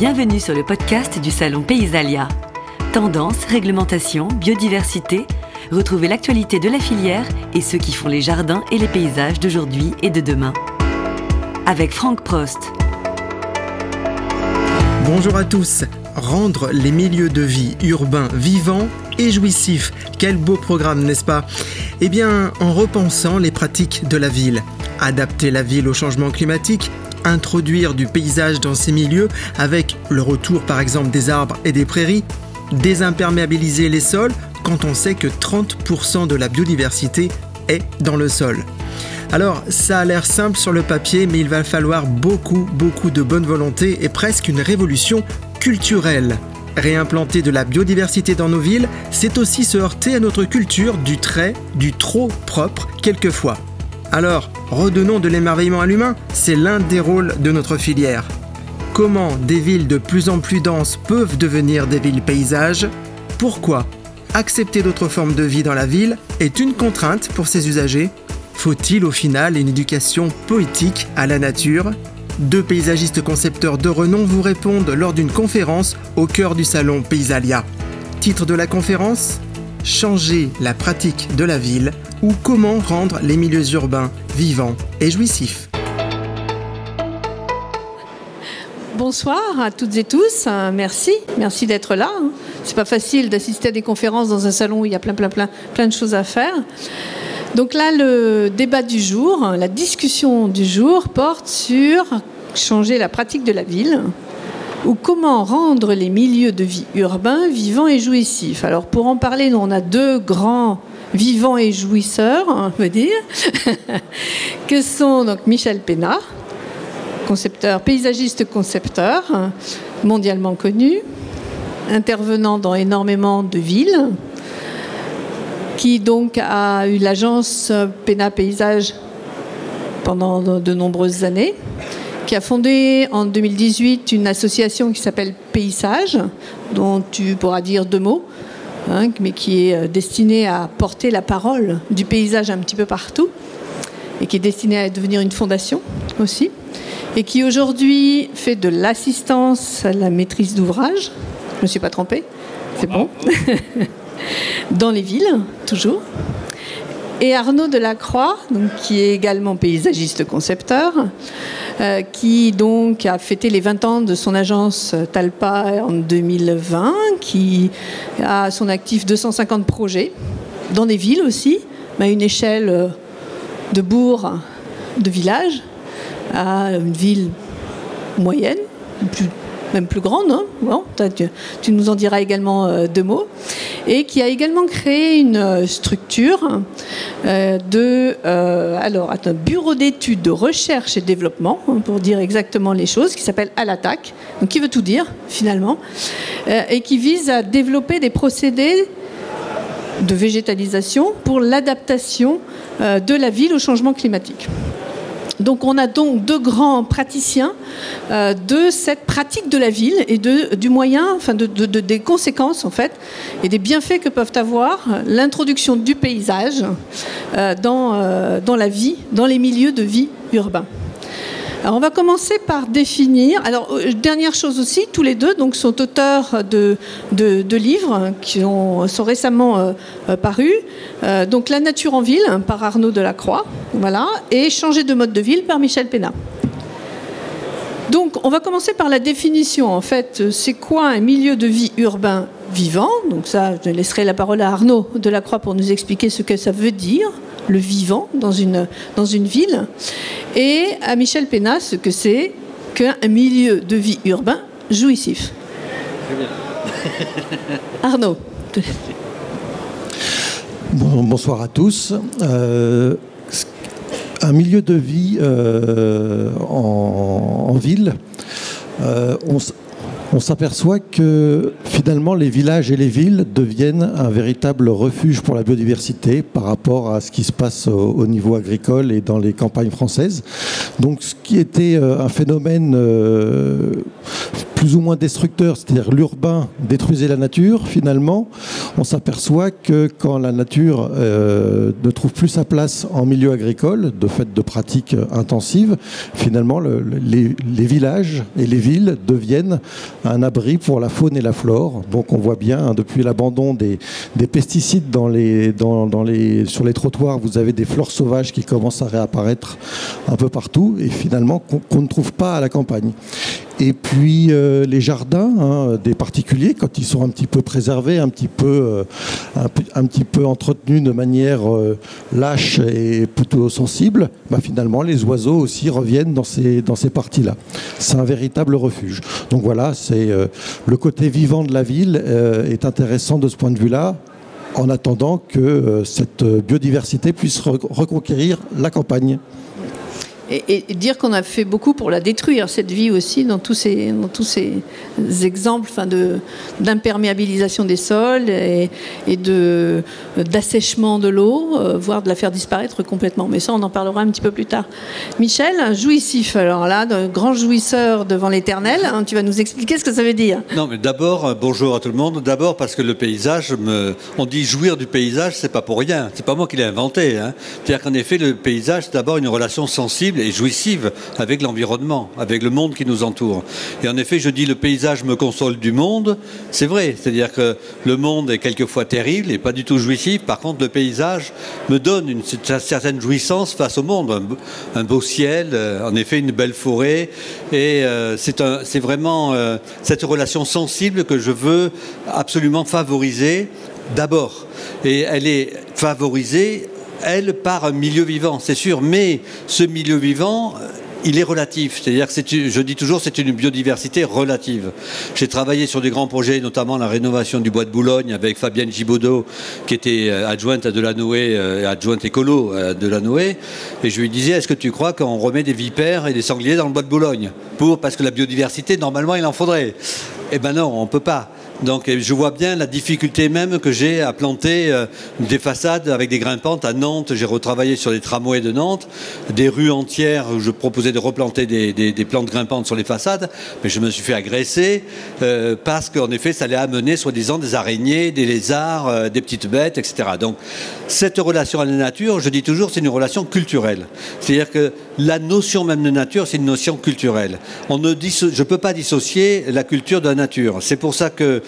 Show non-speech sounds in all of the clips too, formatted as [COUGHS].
Bienvenue sur le podcast du Salon Paysalia. Tendance, réglementation, biodiversité, retrouvez l'actualité de la filière et ceux qui font les jardins et les paysages d'aujourd'hui et de demain. Avec Franck Prost. Bonjour à tous. Rendre les milieux de vie urbains vivants et jouissifs. Quel beau programme, n'est-ce pas? Eh bien, en repensant les pratiques de la ville. Adapter la ville au changement climatique, introduire du paysage dans ces milieux avec le retour par exemple des arbres et des prairies, désimperméabiliser les sols quand on sait que 30% de la biodiversité est dans le sol. Alors, ça a l'air simple sur le papier, mais il va falloir beaucoup, beaucoup de bonne volonté et presque une révolution culturelle. Réimplanter de la biodiversité dans nos villes, c'est aussi se heurter à notre culture du très, du trop propre quelquefois. Alors, redonnons de l'émerveillement à l'humain, c'est l'un des rôles de notre filière. Comment des villes de plus en plus denses peuvent devenir des villes paysages? Pourquoi accepter d'autres formes de vie dans la ville est une contrainte pour ses usagers? Faut-il au final une éducation poétique à la nature? Deux paysagistes concepteurs de renom vous répondent lors d'une conférence au cœur du salon Paysalia. Titre de la conférence? Changer la pratique de la ville ou comment rendre les milieux urbains vivants et jouissifs. Bonsoir à toutes et tous. Merci, merci d'être là. C'est pas facile d'assister à des conférences dans un salon où il y a plein, plein, plein, plein de choses à faire. Donc là, le débat du jour, la discussion du jour porte sur changer la pratique de la ville ou comment rendre les milieux de vie urbains vivants et jouissifs. Alors pour en parler, on a deux grands vivants et jouisseurs, on peut dire, [LAUGHS] que sont donc Michel Pénat, concepteur, paysagiste concepteur, mondialement connu, intervenant dans énormément de villes, qui donc a eu l'agence Pénat Paysage pendant de nombreuses années, qui a fondé en 2018 une association qui s'appelle Paysage, dont tu pourras dire deux mots, hein, mais qui est destinée à porter la parole du paysage un petit peu partout, et qui est destinée à devenir une fondation aussi, et qui aujourd'hui fait de l'assistance à la maîtrise d'ouvrage. Je ne me suis pas trompée, c'est bon. [LAUGHS] Dans les villes, toujours. Et Arnaud Delacroix, donc, qui est également paysagiste concepteur, euh, qui donc a fêté les 20 ans de son agence Talpa en 2020, qui a son actif 250 projets, dans des villes aussi, mais à une échelle de bourg, de village, à une ville moyenne, plus, même plus grande. Hein tu, nous en diras également euh, deux mots. Et qui a également créé une structure euh, de, euh, alors, un bureau d'études de recherche et développement, hein, pour dire exactement les choses, qui s'appelle À l'attaque, donc qui veut tout dire finalement, euh, et qui vise à développer des procédés de végétalisation pour l'adaptation euh, de la ville au changement climatique. Donc on a donc deux grands praticiens euh, de cette pratique de la ville et du moyen, enfin de, de, de, des conséquences en fait, et des bienfaits que peuvent avoir l'introduction du paysage euh, euh, dans la vie, dans les milieux de vie urbains. Alors on va commencer par définir. Alors dernière chose aussi, tous les deux sont auteurs de, livres qui ont, sont récemment euh, parus. Euh, donc La nature en ville par Arnaud Delacroix, voilà, et Changer de mode de ville par Michel Pénat. Donc on va commencer par la définition. En fait, c'est quoi un milieu de vie urbain vivant Donc ça, je laisserai la parole à Arnaud Delacroix pour nous expliquer ce que ça veut dire le vivant dans une, dans une ville, et à Michel Pénat ce que c'est qu'un milieu de vie urbain jouissif. [LAUGHS] Arnaud. Bon, bonsoir à tous. Euh, un milieu de vie euh, en, en, ville, euh, on, on s'aperçoit que finalement les villages et les villes deviennent un véritable refuge pour la biodiversité par rapport à ce qui se passe au, au niveau agricole et dans les campagnes françaises. Donc ce qui était un phénomène euh, plus ou moins destructeur, c'est-à-dire l'urbain détruisait la nature, finalement, on s'aperçoit que quand la nature euh, ne trouve plus sa place en milieu agricole, de fait de pratiques intensives, finalement les, villages et les villes deviennent un abri pour la faune et la flore. Donc on voit bien hein, depuis l'abandon des, pesticides sur les trottoirs, vous avez des fleurs sauvages qui commencent à réapparaître un peu partout et finalement qu'on ne trouve pas à la campagne. Et puis euh, les jardins hein, des particuliers, quand ils sont un petit peu préservés, un petit peu, euh, un, petit peu entretenus de manière euh, lâche et plutôt sensible, bah, finalement les oiseaux aussi reviennent dans ces, dans ces parties-là. C'est un véritable refuge. Donc voilà, c'est le côté vivant de la ville est intéressant de ce point de vue-là en attendant que cette biodiversité puisse reconquérir la campagne et, dire qu'on a fait beaucoup pour la détruire, cette vie aussi, dans tous ces, dans tous ces exemples enfin d'imperméabilisation des sols et, d'assèchement de, l'eau, euh, voire de la faire disparaître complètement. Mais ça, on en parlera un petit peu plus tard. Michel, jouissif, alors là, grand jouisseur devant l'éternel, hein, tu vas nous expliquer ce que ça veut dire. Non, mais d'abord, euh, bonjour à tout le monde. D'abord parce que le paysage, on dit jouir du paysage, c'est pas pour rien. C'est pas moi qui l'ai inventé. Hein. C'est-à-dire qu'en effet, le paysage, c'est d'abord une relation sensible et jouissive avec l'environnement, avec le monde qui nous entoure. Et en effet, je dis le paysage me console du monde, c'est vrai, c'est-à-dire que le monde est quelquefois terrible et pas du tout jouissif, par contre le paysage me donne une, certaine jouissance face au monde, un, beau ciel, euh, en effet une belle forêt, et euh, c'est vraiment euh, cette relation sensible que je veux absolument favoriser d'abord. Et elle est favorisée elle, par un milieu vivant, c'est sûr, mais ce milieu vivant, il est relatif. C'est-à-dire que je dis toujours, c'est une biodiversité relative. J'ai travaillé sur des grands projets, notamment la rénovation du bois de Boulogne avec Fabienne Gibaudot, qui était euh, adjointe à Delanoë, euh, adjointe écolo à Delanoë. Et je lui disais, est-ce que tu crois qu'on remet des vipères et des sangliers dans le bois de Boulogne? Pour, Parce que la biodiversité, normalement, il en faudrait. Eh ben non, on ne peut pas. Donc je vois bien la difficulté même que j'ai à planter euh, des façades avec des grimpantes à Nantes. J'ai retravaillé sur les tramways de Nantes, des rues entières où je proposais de replanter des, plantes grimpantes sur les façades, mais je me suis fait agresser euh, parce qu'en effet ça allait amener soi-disant des araignées, des lézards, euh, des petites bêtes, etc. Donc cette relation à la nature, je dis toujours, c'est une relation culturelle. C'est-à-dire que la notion même de nature, c'est une notion culturelle. On ne je ne peux pas dissocier la culture de la nature. C'est pour ça que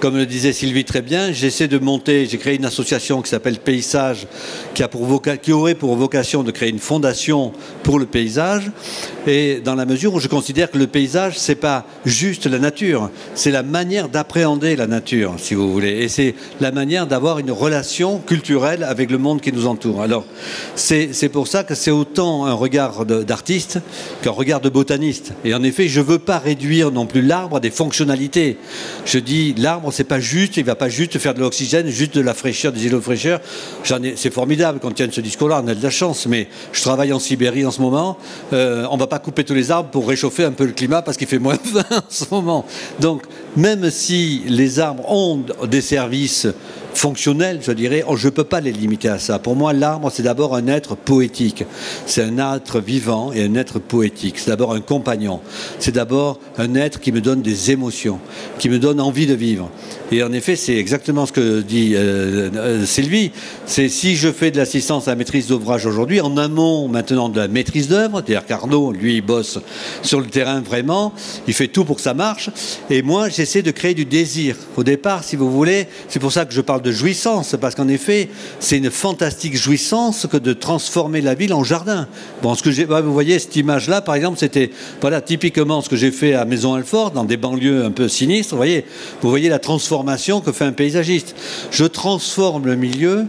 comme le disait Sylvie très bien, j'essaie de monter, j'ai créé une association qui s'appelle Paysage, qui, a pour aurait pour vocation de créer une fondation pour le paysage. Et dans la mesure où je considère que le paysage, c'est pas juste la nature, c'est la manière d'appréhender la nature, si vous voulez. Et c'est la manière d'avoir une relation culturelle avec le monde qui nous entoure. Alors, c'est pour ça que c'est autant un regard d'artiste qu'un regard de botaniste. Et en effet, je veux pas réduire non plus l'arbre à des fonctionnalités. Je dis l'arbre, c'est pas juste, il va pas juste faire de l'oxygène, juste de la fraîcheur, des îlots de fraîcheur. C'est formidable quand on tient ce discours-là, on a de la chance, mais je travaille en Sibérie en ce moment. Euh, on va pas couper tous les arbres pour réchauffer un peu le climat parce qu'il fait moins [LAUGHS] 20 en ce moment. Donc, même si les arbres ont des services fonctionnels, je dirais, oh, je ne peux pas les limiter à ça. Pour moi, l'arbre, c'est d'abord un être poétique. C'est un être vivant et un être poétique. C'est d'abord un compagnon. C'est d'abord un être qui me donne des émotions, qui me donne envie de vivre. Et en effet, c'est exactement ce que dit euh, euh, Sylvie. C'est si je fais de l'assistance à la maîtrise d'ouvrage aujourd'hui, en amont maintenant de la maîtrise d'œuvre, c'est-à-dire qu'Arnaud, lui, il bosse sur le terrain vraiment, il fait tout pour que ça marche. Et moi, j'essaie de créer du désir. Au départ, si vous voulez, c'est pour ça que je parle de jouissance, parce qu'en effet, c'est une fantastique jouissance que de transformer la ville en jardin. Bon, que vous voyez cette image-là, par exemple, c'était voilà typiquement ce que j'ai fait à Maison Alfort, dans des banlieues un peu sinistres. Vous voyez, vous voyez la transformation que fait un paysagiste. Je transforme le milieu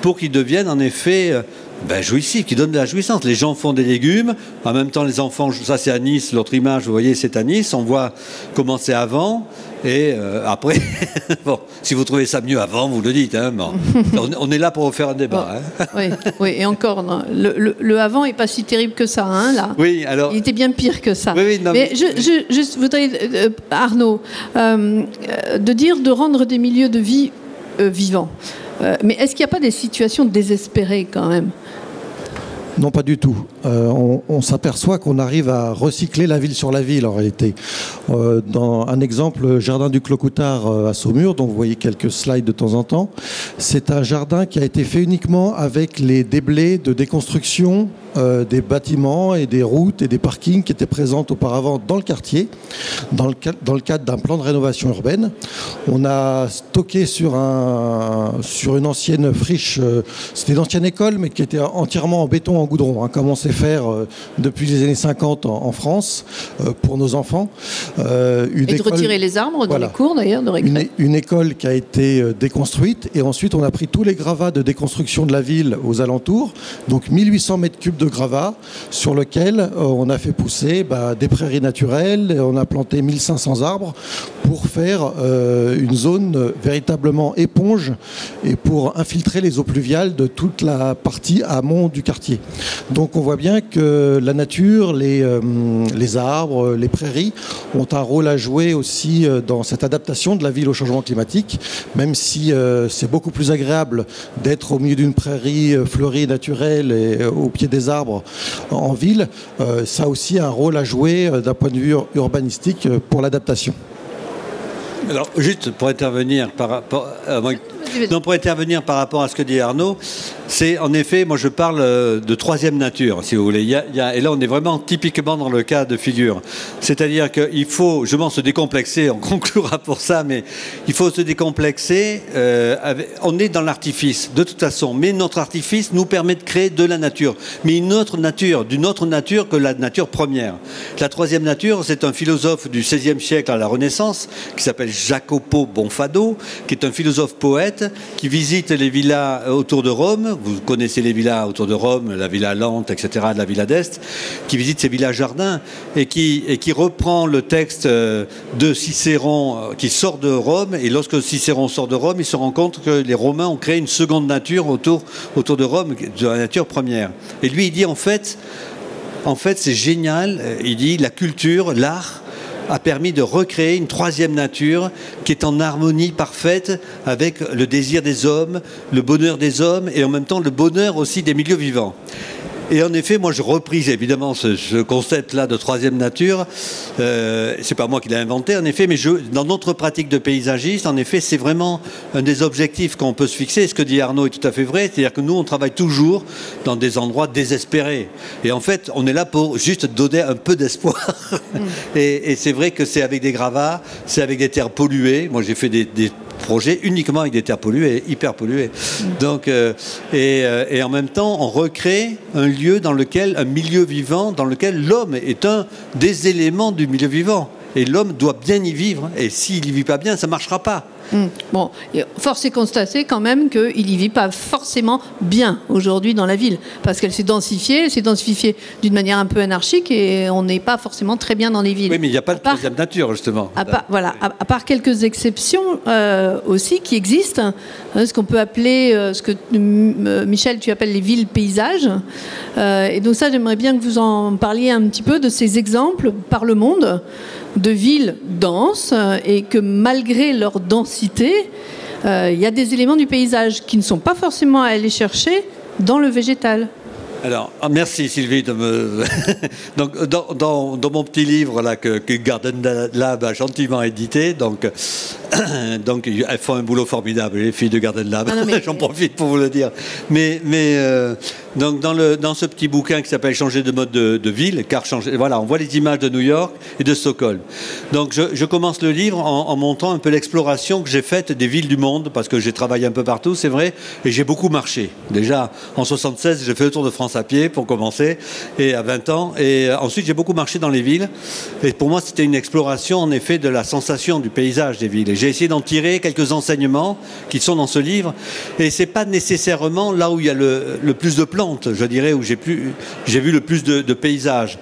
pour qu'il devienne en effet euh, ben, jouissif, qui donne de la jouissance. Les gens font des légumes, en même temps les enfants, ça c'est à Nice, l'autre image, vous voyez, c'est à Nice, on voit comment c'est avant, et euh, après, [LAUGHS] bon, si vous trouvez ça mieux avant, vous le dites, hein, [LAUGHS] on, est là pour faire un débat. Hein. [LAUGHS] oui, oui, et encore, le, avant n'est pas si terrible que ça, hein, là. Oui, alors... Il était bien pire que ça. Oui, mais, je, voudrais, euh, Arnaud, euh, de dire de rendre des milieux de vie vivants. mais est-ce qu'il n'y a pas des situations désespérées quand même? Non, pas du tout. on, on s'aperçoit qu'on arrive à recycler la ville sur la ville en réalité. dans un exemple, jardin du Clocoutard à Saumur, dont vous voyez quelques slides de temps en temps, c'est un jardin qui a été fait uniquement avec les déblais de déconstruction euh, des bâtiments et des routes et des parkings qui étaient présentes auparavant dans le quartier, dans le, dans le cadre d'un plan de rénovation urbaine. On a stocké sur, un, sur une ancienne friche, euh, c'était une ancienne école, mais qui était entièrement en béton, en goudron, hein, comme on sait faire euh, depuis les années 50 en, France pour nos enfants. Une et de retirer les arbres dans les cours d'ailleurs de une, une école qui a été déconstruite et ensuite on a pris tous les gravats de déconstruction de la ville aux alentours, donc 1800 mètres cubes de gravats sur lequel euh, on a fait pousser bah, des prairies naturelles, on a planté 1500 arbres pour faire euh, une zone véritablement éponge et pour infiltrer les eaux pluviales de toute la partie amont du quartier. Donc on voit bien que la nature, les, euh, arbres, les prairies ont un rôle à jouer aussi dans cette adaptation de la ville au changement climatique, même si c'est beaucoup plus agréable d'être au milieu d'une prairie fleurie naturelle et au pied des arbres en ville, euh, ça a aussi un rôle à jouer euh, d'un point de vue urbanistique euh, pour l'adaptation. Alors, juste pour intervenir par rapport. Non, pour intervenir par rapport à ce que dit Arnaud, c'est en effet, moi je parle euh, de troisième nature, si vous voulez. Et là, on est vraiment typiquement dans le cas de figure. C'est-à-dire qu'il faut, je m'en se décomplexer, on [LAUGHS] conclura pour ça, mais il faut se décomplexer. Euh, on est dans l'artifice, de toute façon, mais notre artifice nous permet de créer de la nature, mais une autre nature, d'une autre nature que la nature première. La troisième nature, c'est un philosophe du XVIe siècle à la Renaissance, qui s'appelle Jacopo Bonfado, qui est un philosophe poète, qui visite les villas autour de Rome vous connaissez les villas autour de Rome, la villa Lente, etc., de la villa d'Est, qui visite ces villas jardins et qui, reprend le texte euh, de Cicéron euh, qui sort de Rome. Et lorsque Cicéron sort de Rome, il se rend compte que les Romains ont créé une seconde nature autour, de Rome, de la nature première. Et lui, il dit en fait, c'est génial. Il dit la culture, l'art a permis de recréer une troisième nature qui est en harmonie parfaite avec le désir des hommes, le bonheur des hommes et en même temps le bonheur aussi des milieux vivants. Et en effet, moi, je reprise évidemment ce, concept-là de troisième nature. Euh, c'est pas moi qui l'ai inventé, en effet, mais je, dans notre pratique de paysagiste, en effet, c'est vraiment un des objectifs qu'on peut se fixer. ce que dit Arnaud est tout à fait vrai, c'est-à-dire que nous, on travaille toujours dans des endroits désespérés. Et en fait, on est là pour juste donner un peu d'espoir. [LAUGHS] Et, c'est vrai que c'est avec des gravats, c'est avec des terres polluées. Moi, j'ai fait des, des projet uniquement avec des terres polluées, hyper polluées. Donc, euh, euh, et, en même temps, on recrée un lieu dans lequel, un milieu vivant dans lequel l'homme est un des éléments du milieu vivant. Et l'homme doit bien y vivre. Et s'il n'y vit pas bien, ça ne marchera pas. Hmm. Bon, force est constater quand même qu'il n'y vit pas forcément bien aujourd'hui dans la ville, parce qu'elle s'est densifiée, elle s'est densifiée d'une manière un peu anarchique et on n'est pas forcément très bien dans les villes. Oui, mais il n'y a pas de troisième nature, justement. À part, voilà, à, part quelques exceptions euh, aussi qui existent, hein, ce qu'on peut appeler, euh, ce que euh, Michel, tu appelles les villes paysages. et donc ça, j'aimerais bien que vous en parliez un petit peu de ces exemples par le monde de villes denses et que malgré leur densité, euh, il y a des éléments du paysage qui ne sont pas forcément à aller chercher dans le végétal. Alors, ah, merci Sylvie de me. [LAUGHS] donc, dans, dans, mon petit livre là, que, Garden Lab a gentiment édité, donc, [COUGHS] donc elles font un boulot formidable, les filles de Garden Lab. Ah [LAUGHS] J'en profite pour vous le dire. Mais, mais euh, donc dans, le, dans ce petit bouquin qui s'appelle Changer de mode de, ville, car changer, voilà, on voit les images de New York et de Stockholm. Donc je, commence le livre en, en montrant un peu l'exploration que j'ai faite des villes du monde, parce que j'ai travaillé un peu partout, c'est vrai, et j'ai beaucoup marché. Déjà, en 76, j'ai fait le tour de France à pied pour commencer, et à 20 ans. Et euh, ensuite, j'ai beaucoup marché dans les villes. Et pour moi, c'était une exploration, en effet, de la sensation du paysage des villes. Et j'ai essayé d'en tirer quelques enseignements qui sont dans ce livre. Et c'est pas nécessairement là où il y a le, plus de je dirais, où j'ai vu le plus de, paysages.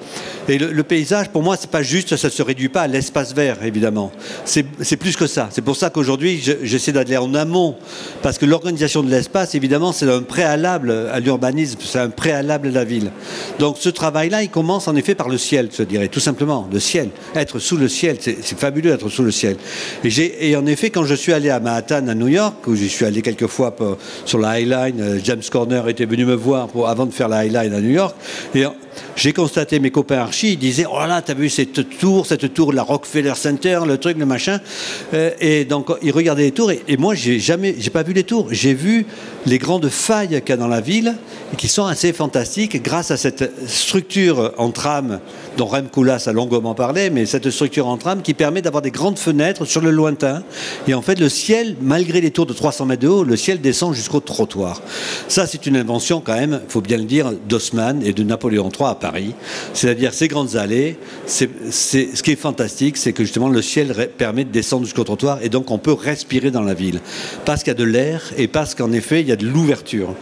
Et le, paysage, pour moi, c'est pas juste, ça se réduit pas à l'espace vert, évidemment. C'est plus que ça. C'est pour ça qu'aujourd'hui, j'essaie d'aller en amont, parce que l'organisation de l'espace, évidemment, c'est un préalable à l'urbanisme, c'est un préalable de la ville. Donc ce travail-là, il commence en effet par le ciel, je dirais, tout simplement, le ciel. Être sous le ciel, c'est fabuleux d'être sous le ciel. Et, en effet, quand je suis allé à Manhattan, à New York, où j'y suis allé quelques fois sur la High Line, euh, James Corner était venu me voir avant de faire la High Line à New York, j'ai constaté mes copains archi, ils disaient Oh là, t'as vu cette tour, cette tour, la Rockefeller Center, le truc, le machin. Euh, et donc, ils regardaient les tours. Et, moi, j'ai jamais, j'ai pas vu les tours. J'ai vu les grandes failles qu'il y a dans la ville, et qui sont assez fantastiques grâce à cette structure en trame dont Rem Koolhaas a longuement parlé, mais cette structure en trame qui permet d'avoir des grandes fenêtres sur le lointain. Et en fait, le ciel, malgré les tours de 300 mètres de haut, le ciel descend jusqu'au trottoir. Ça, c'est une invention quand même, il faut bien le dire, d'Haussmann et de Napoléon III à Paris. C'est-à-dire ces grandes allées, ce qui est fantastique, c'est que justement le ciel permet de descendre jusqu'au trottoir et donc on peut respirer dans la ville. Parce qu'il y a de l'air et parce qu'en effet, il y a de l'ouverture.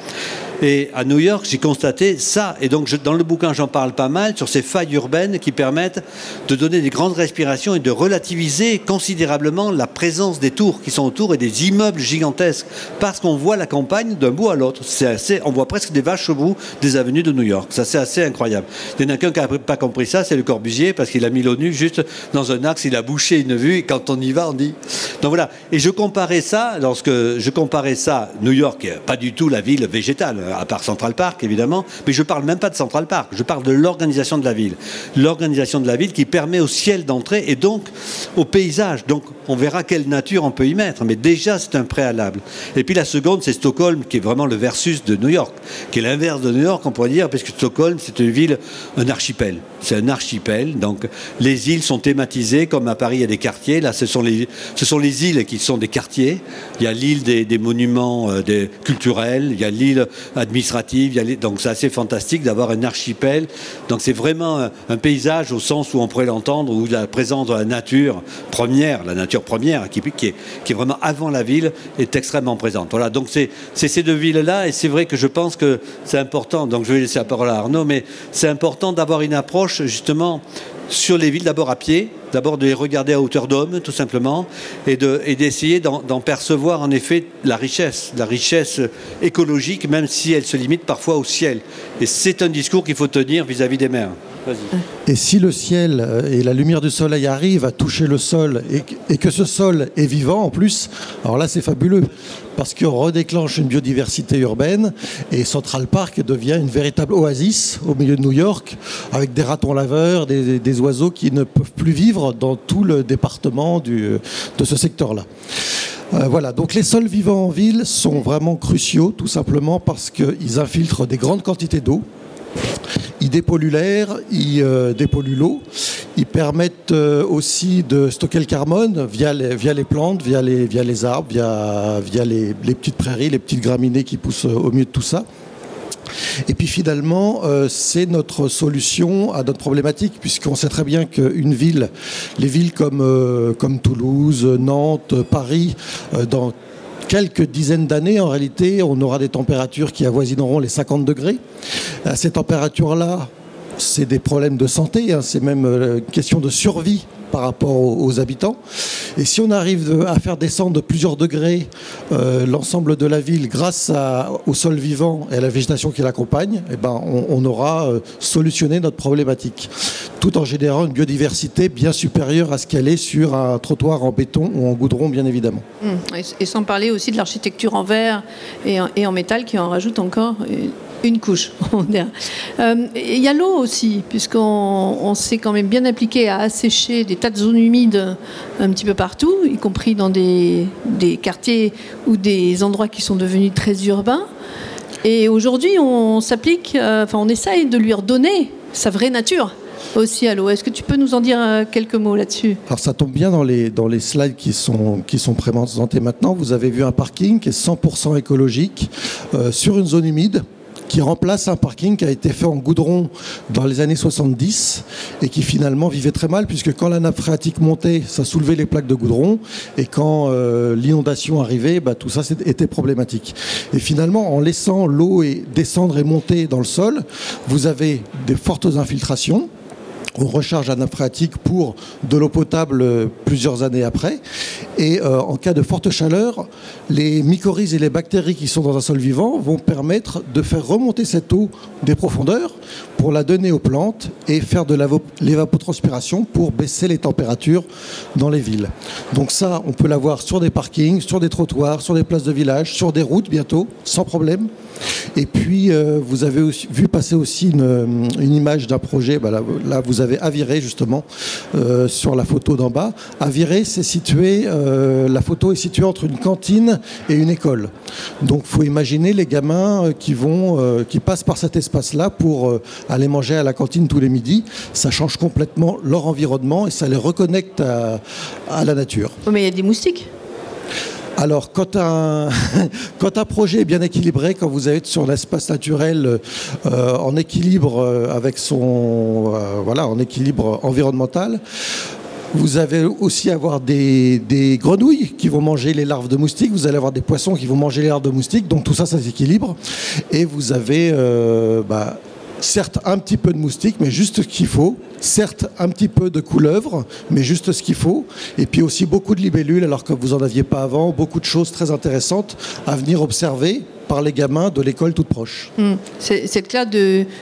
Et à New York, j'ai constaté ça. Et donc, dans le bouquin, j'en parle pas mal sur ces failles urbaines qui permettent de donner des grandes respirations et de relativiser considérablement la présence des tours qui sont autour et des immeubles gigantesques. Parce qu'on voit la campagne d'un bout à l'autre. C'est assez, on voit presque des vaches au bout des avenues de New York. Ça, c'est assez incroyable. Il n'y en a qu'un qui n'a pas compris ça, c'est le Corbusier, parce qu'il a mis l'ONU juste dans un axe, il a bouché une vue, et quand on y va, on dit. Donc voilà. Et je comparais ça, lorsque je comparais ça, New York, pas du tout la ville végétale à part Central Park évidemment, mais je ne parle même pas de Central Park, je parle de l'organisation de la ville. L'organisation de la ville qui permet au ciel d'entrer et donc au paysage. Donc on verra quelle nature on peut y mettre, mais déjà c'est un préalable. Et puis la seconde, c'est Stockholm qui est vraiment le versus de New York, qui est l'inverse de New York, on pourrait dire, parce que Stockholm c'est une ville, un archipel. C'est un archipel, donc les îles sont thématisées, comme à Paris il y a des quartiers, là ce sont les, ce sont les îles qui sont des quartiers. Il y a l'île des, monuments euh, des, culturels, il y a l'île administrative. donc c'est assez fantastique d'avoir un archipel. Donc c'est vraiment un, paysage au sens où on pourrait l'entendre, où la présence de la nature première, la nature première, qui, est, vraiment avant la ville, est extrêmement présente. Voilà, donc c'est ces deux villes-là, et c'est vrai que je pense que c'est important, donc je vais laisser la parole à Arnaud, mais c'est important d'avoir une approche justement sur les villes, d'abord à pied, d'abord de les regarder à hauteur d'homme, tout simplement, et d'essayer d'en percevoir en effet la richesse, la richesse écologique, même si elle se limite parfois au ciel. Et c'est un discours qu'il faut tenir vis-à-vis des mers. Et si le ciel euh, et la lumière du soleil arrivent à toucher le sol et, que ce sol est vivant en plus, alors là c'est fabuleux parce qu'on redéclenche une biodiversité urbaine et Central Park devient une véritable oasis au milieu de New York avec des ratons laveurs, des, oiseaux qui ne peuvent plus vivre dans tout le département de ce secteur-là. Euh, voilà, donc les sols vivants en ville sont vraiment cruciaux tout simplement parce qu'ils infiltrent des grandes quantités d'eau ils dépolluent l'air, ils euh, dépolluent l'eau. Ils permettent euh, aussi de stocker le carbone via les, via les plantes, via les, arbres, via, les, petites prairies, les petites graminées qui poussent au milieu de tout ça. Et puis finalement, euh, c'est notre solution à notre problématique, puisqu'on sait très bien qu'une ville, les villes comme Toulouse, Nantes, Paris, dans quelques dizaines d'années, en réalité, on aura des températures qui avoisineront les 50 degrés. À ces températures-là, c'est des problèmes de santé, hein. c'est même euh, une question de survie par rapport aux, habitants. Et si on arrive à faire descendre de plusieurs degrés euh, l'ensemble de la ville grâce au sol vivant et à la végétation qui l'accompagne, eh ben, on, aura euh, solutionné notre problématique, tout en générant une biodiversité bien supérieure à ce qu'elle est sur un trottoir en béton ou en goudron, bien évidemment. Mmh. Et sans parler aussi de l'architecture en verre et en métal qui en rajoute encore une couche. [LAUGHS] Euh, il y a l'eau aussi, puisqu'on s'est quand même bien appliqué à assécher des tas de zones humides un petit peu partout, y compris dans des, quartiers ou des endroits qui sont devenus très urbains. Et aujourd'hui, on s'applique, euh, enfin, on essaye de lui redonner sa vraie nature aussi à l'eau. Est-ce que tu peux nous en dire euh, quelques mots là-dessus? Alors ça tombe bien dans les, dans les slides qui sont, qui sont présentés maintenant. Vous avez vu un parking qui est 100% écologique sur une zone humide qui remplace un parking qui a été fait en goudron dans les années 70 et qui finalement vivait très mal puisque quand la nappe phréatique montait, ça soulevait les plaques de goudron et quand euh, l'inondation arrivait, bah, tout ça était problématique. Et finalement, en laissant l'eau descendre et monter dans le sol, vous avez des fortes infiltrations on recharge la nappe pour de l'eau potable plusieurs années après. Et en cas de forte chaleur, les mycorhizes et les bactéries qui sont dans un sol vivant vont permettre de faire remonter cette eau des profondeurs pour la donner aux plantes et faire de l'évapotranspiration pour baisser les températures dans les villes. Donc ça, on peut l'avoir sur des parkings, sur des trottoirs, sur des places de village, sur des routes bientôt, sans problème. Et puis, euh, vous avez vu passer aussi une, image d'un projet. Bah là, vous avez Aviré, justement, euh, sur la photo d'en bas. Aviré, c'est situé, euh, la photo est située entre une cantine et une école. Donc, faut imaginer les gamins qui, vont, qui passent par cet espace-là pour aller manger à la cantine tous les midis. Ça change complètement leur environnement et ça les reconnecte à, à la nature. mais il y a des moustiques? Alors, quand un, [LAUGHS] quand un projet est bien équilibré, quand vous êtes sur l'espace naturel euh, en équilibre euh, avec son, euh, voilà, en équilibre environnemental, vous allez aussi avoir des, grenouilles qui vont manger les larves de moustiques, vous allez avoir des poissons qui vont manger les larves de moustiques, donc tout ça, ça s'équilibre. Et vous avez bah, certes un petit peu de moustiques, mais juste ce qu'il faut. Certes un petit peu de couleuvres, mais juste ce qu'il faut. Et puis aussi beaucoup de libellules, alors que vous n'en aviez pas avant. Beaucoup de choses très intéressantes à venir observer par les gamins de l'école toute proche. Hmm. C'est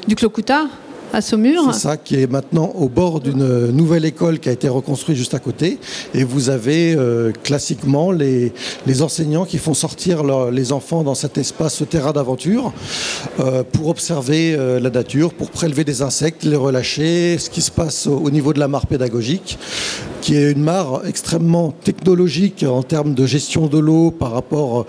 du Clocuta? À Saumur. C'est ça, qui est maintenant au bord d'une nouvelle école qui a été reconstruite juste à côté. Et vous avez euh, classiquement les, enseignants qui font sortir les enfants dans cet espace, ce terrain d'aventure, euh, pour observer euh, la nature, pour prélever des insectes, les relâcher, ce qui se passe au, niveau de la mare pédagogique, qui est une mare extrêmement technologique en termes de gestion de l'eau par rapport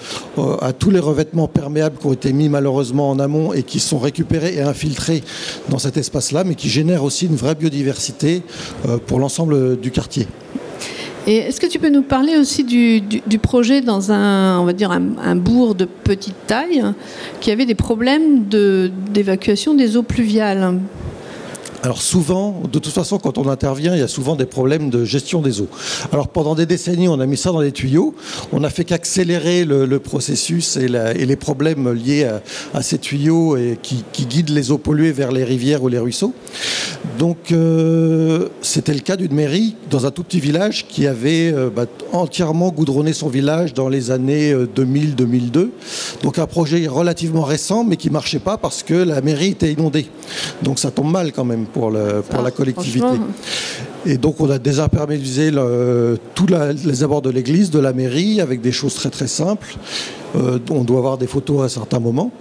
à tous les revêtements perméables qui ont été mis malheureusement en amont et qui sont récupérés et infiltrés dans cet espace là mais qui génère aussi une vraie biodiversité euh, pour l'ensemble du quartier. Et est-ce que tu peux nous parler aussi du, projet dans un, on va dire un, bourg de petite taille qui avait des problèmes d'évacuation des eaux pluviales? Alors souvent, de toute façon, quand on intervient, il y a souvent des problèmes de gestion des eaux. Alors pendant des décennies, on a mis ça dans les tuyaux. On n'a fait qu'accélérer le, processus et, les problèmes liés à, ces tuyaux et qui, guident les eaux polluées vers les rivières ou les ruisseaux. Donc euh, c'était le cas d'une mairie dans un tout petit village qui avait euh, bah, entièrement goudronné son village dans les années 2000-2002. Euh, Donc un projet relativement récent, mais qui marchait pas parce que la mairie était inondée. Donc ça tombe mal quand même pour, le, pour la collectivité. Et donc on a désimperméabilisé tous les abords de l'église, de la mairie, avec des choses très très simples. Euh, on doit avoir des photos à certains moments.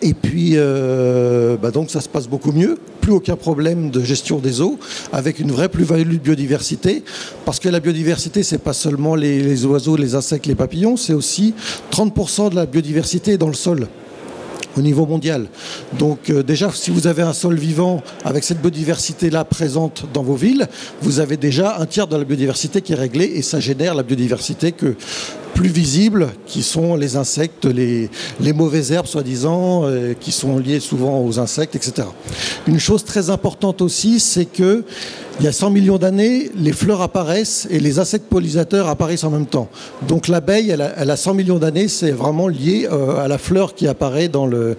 Et puis, euh, bah donc ça se passe beaucoup mieux. Plus aucun problème de gestion des eaux, avec une vraie plus-value de biodiversité. Parce que la biodiversité, c'est pas seulement les, les, oiseaux, les insectes, les papillons, c'est aussi 30% de la biodiversité dans le sol au niveau mondial. Donc euh, déjà, si vous avez un sol vivant avec cette biodiversité-là présente dans vos villes, vous avez déjà un tiers de la biodiversité qui est réglée et ça génère la biodiversité que plus visible, qui sont les insectes, les, les mauvaises herbes soi-disant, euh, qui sont liées souvent aux insectes, etc. Une chose très importante aussi, c'est que il y a 100 millions d'années, les fleurs apparaissent et les insectes pollinisateurs apparaissent en même temps. Donc l'abeille, elle, a 100 millions d'années, c'est vraiment lié euh, à la fleur qui apparaît dans le,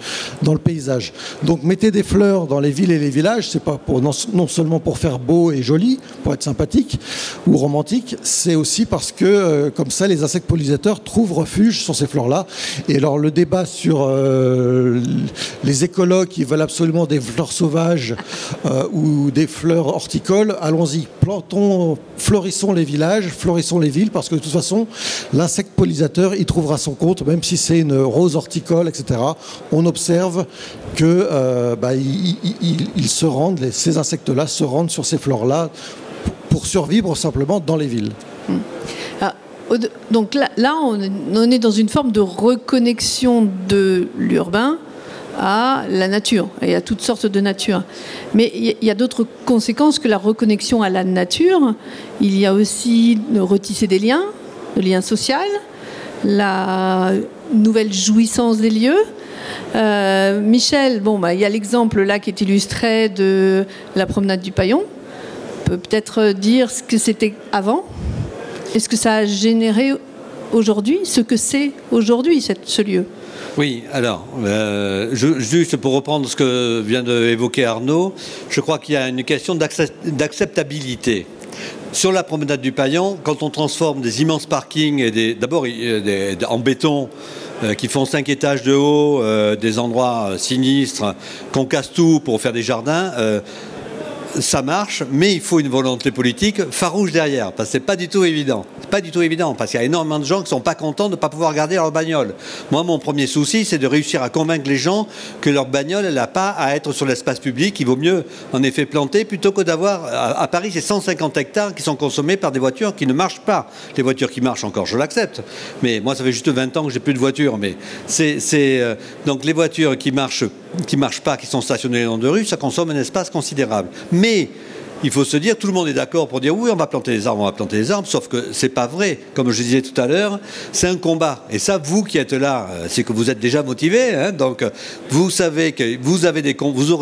paysage. Donc mettez des fleurs dans les villes et les villages, c'est pas non, seulement pour faire beau et joli, pour être sympathique ou romantique, c'est aussi parce que euh, comme ça, les insectes pollinisateurs trouvent refuge sur ces fleurs-là. Et alors le débat sur euh, les écologues qui veulent absolument des fleurs sauvages ou des fleurs horticoles, allons-y, plantons, florissons les villages, florissons les villes, parce que de toute façon, l'insecte pollinisateur, il trouvera son compte, même si c'est une rose horticole, etc. On observe que euh, bah, ils, se rendent, ces insectes-là se rendent sur ces fleurs-là pour survivre simplement dans les villes. Hmm. Ah, donc là, là on est dans une forme de reconnexion de l'urbain à la nature et à toutes sortes de nature. Mais il y a d'autres conséquences que la reconnexion à la nature. Il y a aussi de retisser des liens, le lien social, la nouvelle jouissance des lieux. Euh, Michel, bon, bah, il y a l'exemple là qui est illustré de la promenade du Paillon. On peut peut-être dire ce que c'était avant. Est-ce que ça a généré aujourd'hui ce que c'est aujourd'hui ce lieu? Oui, alors, euh, juste pour reprendre ce que vient d'évoquer Arnaud, je crois qu'il y a une question d'acceptabilité. Sur la promenade du Paillon, quand on transforme des immenses parkings et d'abord en béton euh, qui font cinq étages de haut, euh, des endroits sinistres, qu'on casse tout pour faire des jardins, ça marche, mais il faut une volonté politique farouche derrière, parce que c'est pas du tout évident. C'est pas du tout évident, parce qu'il y a énormément de gens qui sont pas contents de ne pas pouvoir garder leur bagnole. Moi, mon premier souci, c'est de réussir à convaincre les gens que leur bagnole, elle n'a pas à être sur l'espace public. Il vaut mieux, en effet, planter plutôt que d'avoir. À, Paris, c'est 150 hectares qui sont consommés par des voitures qui ne marchent pas. Les voitures qui marchent encore, je l'accepte. Mais moi, ça fait juste 20 ans que j'ai plus de voiture. Mais c'est euh, donc les voitures qui marchent, qui marchent pas, qui sont stationnées dans de rue, ça consomme un espace considérable. Mais il faut se dire, tout le monde est d'accord pour dire oui, on va planter des arbres, on va planter des arbres, sauf que c'est pas vrai. Comme je disais tout à l'heure, c'est un combat. Et ça, vous qui êtes là, euh, c'est que vous êtes déjà motivé. Hein. donc, vous savez que vous aurez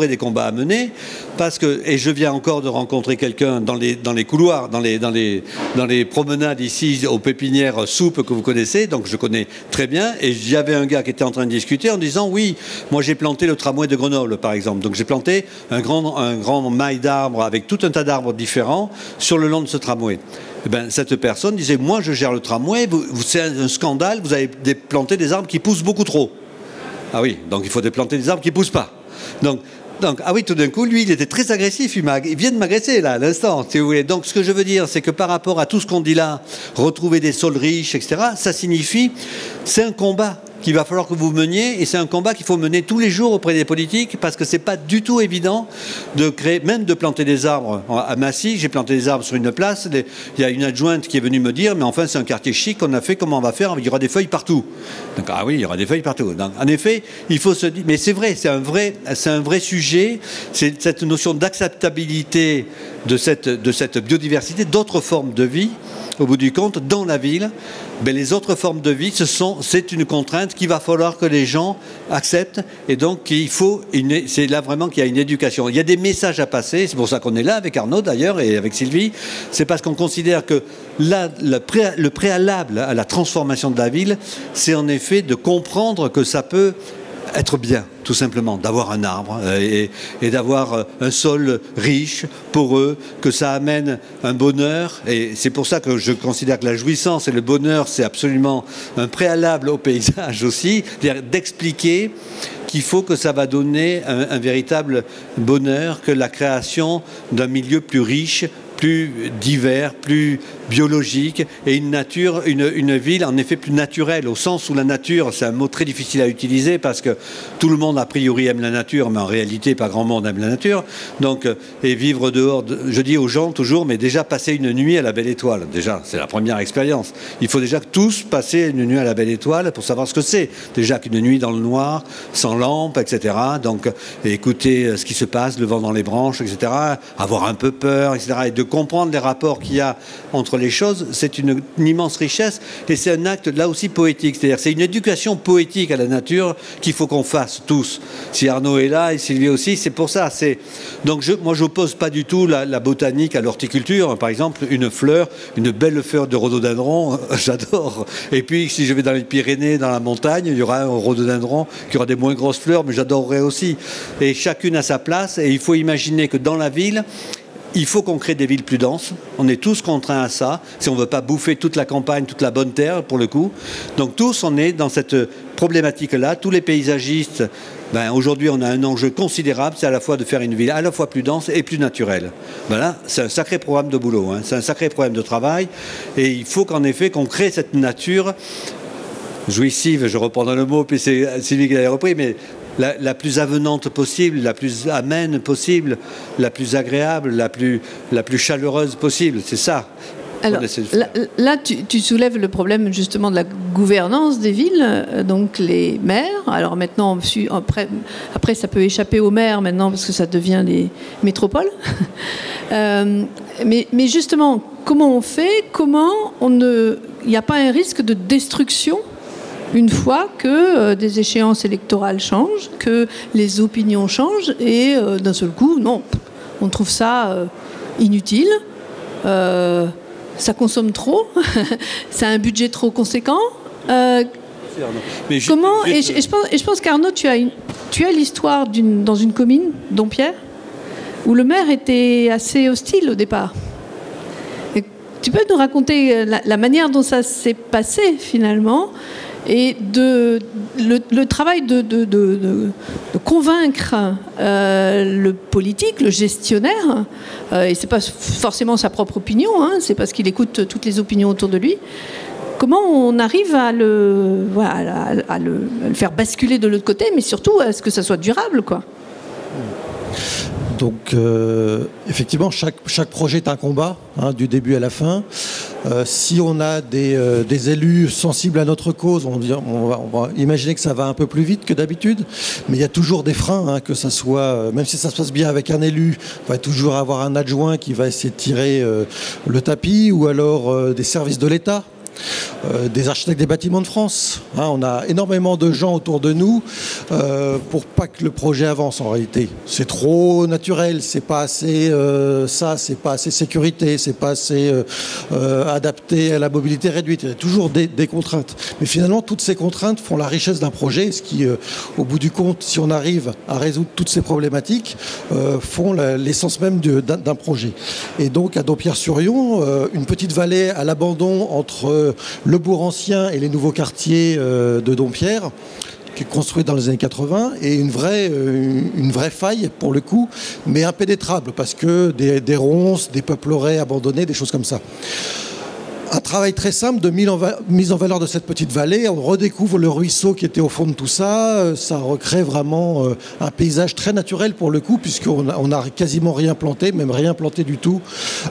des combats à mener parce que et je viens encore de rencontrer quelqu'un dans les dans les couloirs, dans les dans les dans les promenades ici aux pépinières soupes que vous connaissez. Donc, je connais très bien. Et j'avais un gars qui était en train de discuter en disant oui, moi j'ai planté le tramway de Grenoble, par exemple. Donc, j'ai planté un grand un grand maille d'arbres avec tout un tas d'arbres différents sur le long de ce tramway. Eh ben, cette personne disait Moi, je gère le tramway, c'est un scandale, vous avez planté des arbres qui poussent beaucoup trop. Ah oui, donc il faut déplanter des arbres qui ne poussent pas. Donc, donc, ah oui, tout d'un coup, lui, il était très agressif. Il, il vient de m'agresser, là, à l'instant, si vous voulez. Donc, ce que je veux dire, c'est que par rapport à tout ce qu'on dit là, retrouver des sols riches, etc., ça signifie, c'est un combat qu'il va falloir que vous meniez, et c'est un combat qu'il faut mener tous les jours auprès des politiques, parce que c'est pas du tout évident de créer, même de planter des arbres. À Massy, j'ai planté des arbres sur une place, il y a une adjointe qui est venue me dire, mais enfin c'est un quartier chic, on a fait, comment on va faire Il y aura des feuilles partout. Donc, ah oui, il y aura des feuilles partout. En effet, il faut se dire, mais c'est vrai, c'est un vrai, c'est un vrai sujet, c'est cette notion d'acceptabilité de cette, de cette biodiversité, d'autres formes de vie, au bout du compte, dans la ville, ben, les autres formes de vie, c'est une contrainte qu'il va falloir que les gens acceptent. Et donc, il faut, c'est là vraiment qu'il y a une éducation. Il y a des messages à passer. C'est pour ça qu'on est là avec Arnaud d'ailleurs et avec Sylvie. C'est parce qu'on considère que le préalable à la transformation de la ville, c'est en effet de comprendre que ça peut être bien, tout simplement, d'avoir un arbre euh, et, d'avoir euh, un sol riche pour eux, que ça amène un bonheur. Et c'est pour ça que je considère que la jouissance et le bonheur, c'est absolument un préalable au paysage aussi, d'expliquer qu'il faut que ça va donner un véritable bonheur, que la création d'un milieu plus riche, plus divers, plus biologique et une nature, une, ville en effet plus naturelle, au sens où la nature, c'est un mot très difficile à utiliser parce que tout le monde a priori aime la nature, mais en réalité pas grand monde aime la nature. Donc, euh, et vivre dehors, je dis aux gens toujours, mais déjà passer une nuit à la belle étoile, déjà, c'est la première expérience. Il faut déjà tous passer une nuit à la belle étoile pour savoir ce que c'est. Déjà qu'une nuit dans le noir, sans lampe, etc. Donc, écouter euh, ce qui se passe, le vent dans les branches, etc. Avoir un peu peur, etc. Et comprendre les rapports qu'il y a entre les choses, c'est une, immense richesse et c'est un acte là aussi poétique. C'est-à-dire c'est une éducation poétique à la nature qu'il faut qu'on fasse tous. Si Arnaud est là et Sylvie aussi, c'est pour ça. C'est donc je, moi j'oppose pas du tout la, botanique à l'horticulture. Par exemple, une fleur, une belle fleur de rhododendron, [LAUGHS] j'adore. Et puis si je vais dans les Pyrénées, dans la montagne, il y aura un rhododendron qui aura des moins grosses fleurs, mais j'adorerais aussi. Et chacune a sa place. Et il faut imaginer que dans la ville, il faut qu'on crée des villes plus denses. On est tous contraints à ça. Si on ne veut pas bouffer toute la campagne, toute la bonne terre, pour le coup. Donc tous, on est dans cette problématique-là. Tous les paysagistes, ben, aujourd'hui, on a un enjeu considérable. C'est à la fois de faire une ville à la fois plus dense et plus naturelle. Voilà, c'est un sacré programme de boulot. Hein. C'est un sacré problème de travail. Et il faut qu'en effet, qu'on crée cette nature jouissive, je reprends le mot, puis c'est Sylvie qui l'a repris, mais la, plus avenante possible, la plus amène possible, la plus agréable, la plus, la plus chaleureuse possible. C'est ça. Alors, là, tu, soulèves le problème justement de la gouvernance des villes, euh, donc les maires. Alors maintenant, après, après ça peut échapper aux maires maintenant parce que ça devient les métropoles. [LAUGHS] Euh, mais, mais, justement, comment on fait? Comment on ne, il n'y a pas un risque de destruction une fois que euh, des échéances électorales changent, que les opinions changent, et euh, d'un seul coup, non, on trouve ça euh, inutile. ça consomme trop, [LAUGHS] ça a un budget trop conséquent. Euh, Mais ju- comment et, je- et je pense, et je pense qu'Arnaud, tu as, une- tu as l'histoire d'une- dans une commune, Dompierre, où le maire était assez hostile au départ. Et tu peux nous raconter la, la manière dont ça s'est passé finalement et de, le, travail de, convaincre euh, le politique, le gestionnaire, euh, et c'est pas forcément sa propre opinion, hein, c'est parce qu'il écoute toutes les opinions autour de lui. Comment on arrive à le, faire basculer de l'autre côté, mais surtout à ce que ça soit durable, quoi. Donc, euh, effectivement, chaque, projet est un combat, hein, du début à la fin. Euh, si on a des, euh, des élus sensibles à notre cause, on, on va, on imaginer que ça va un peu plus vite que d'habitude, mais il y a toujours des freins, hein, que ça soit, même si ça se passe bien avec un élu, il va toujours avoir un adjoint qui va essayer de tirer le tapis, ou alors des services de l'État. Euh, des architectes des bâtiments de France. Hein, on a énormément de gens autour de nous euh, pour pas que le projet avance en réalité. C'est trop naturel, c'est pas assez euh, ça, c'est pas assez sécurité, c'est pas assez adapté à la mobilité réduite. Il y a toujours des, des contraintes. Mais finalement, toutes ces contraintes font la richesse d'un projet, ce qui, au bout du compte, si on arrive à résoudre toutes ces problématiques, font l'essence même d'un projet. Et donc, à Dompierre-sur-Yon, une petite vallée à l'abandon entre le bourg ancien et les nouveaux quartiers euh, de Dompierre, construit dans les années 80, et une vraie, euh, une vraie faille pour le coup, mais impénétrable, parce que des, des ronces, des peupleraies abandonnés, des choses comme ça. Un travail très simple de mise en valeur de cette petite vallée. On redécouvre le ruisseau qui était au fond de tout ça. Euh, Ça recrée vraiment euh, un paysage très naturel pour le coup, puisqu'on a, on a quasiment rien planté, même rien planté du tout.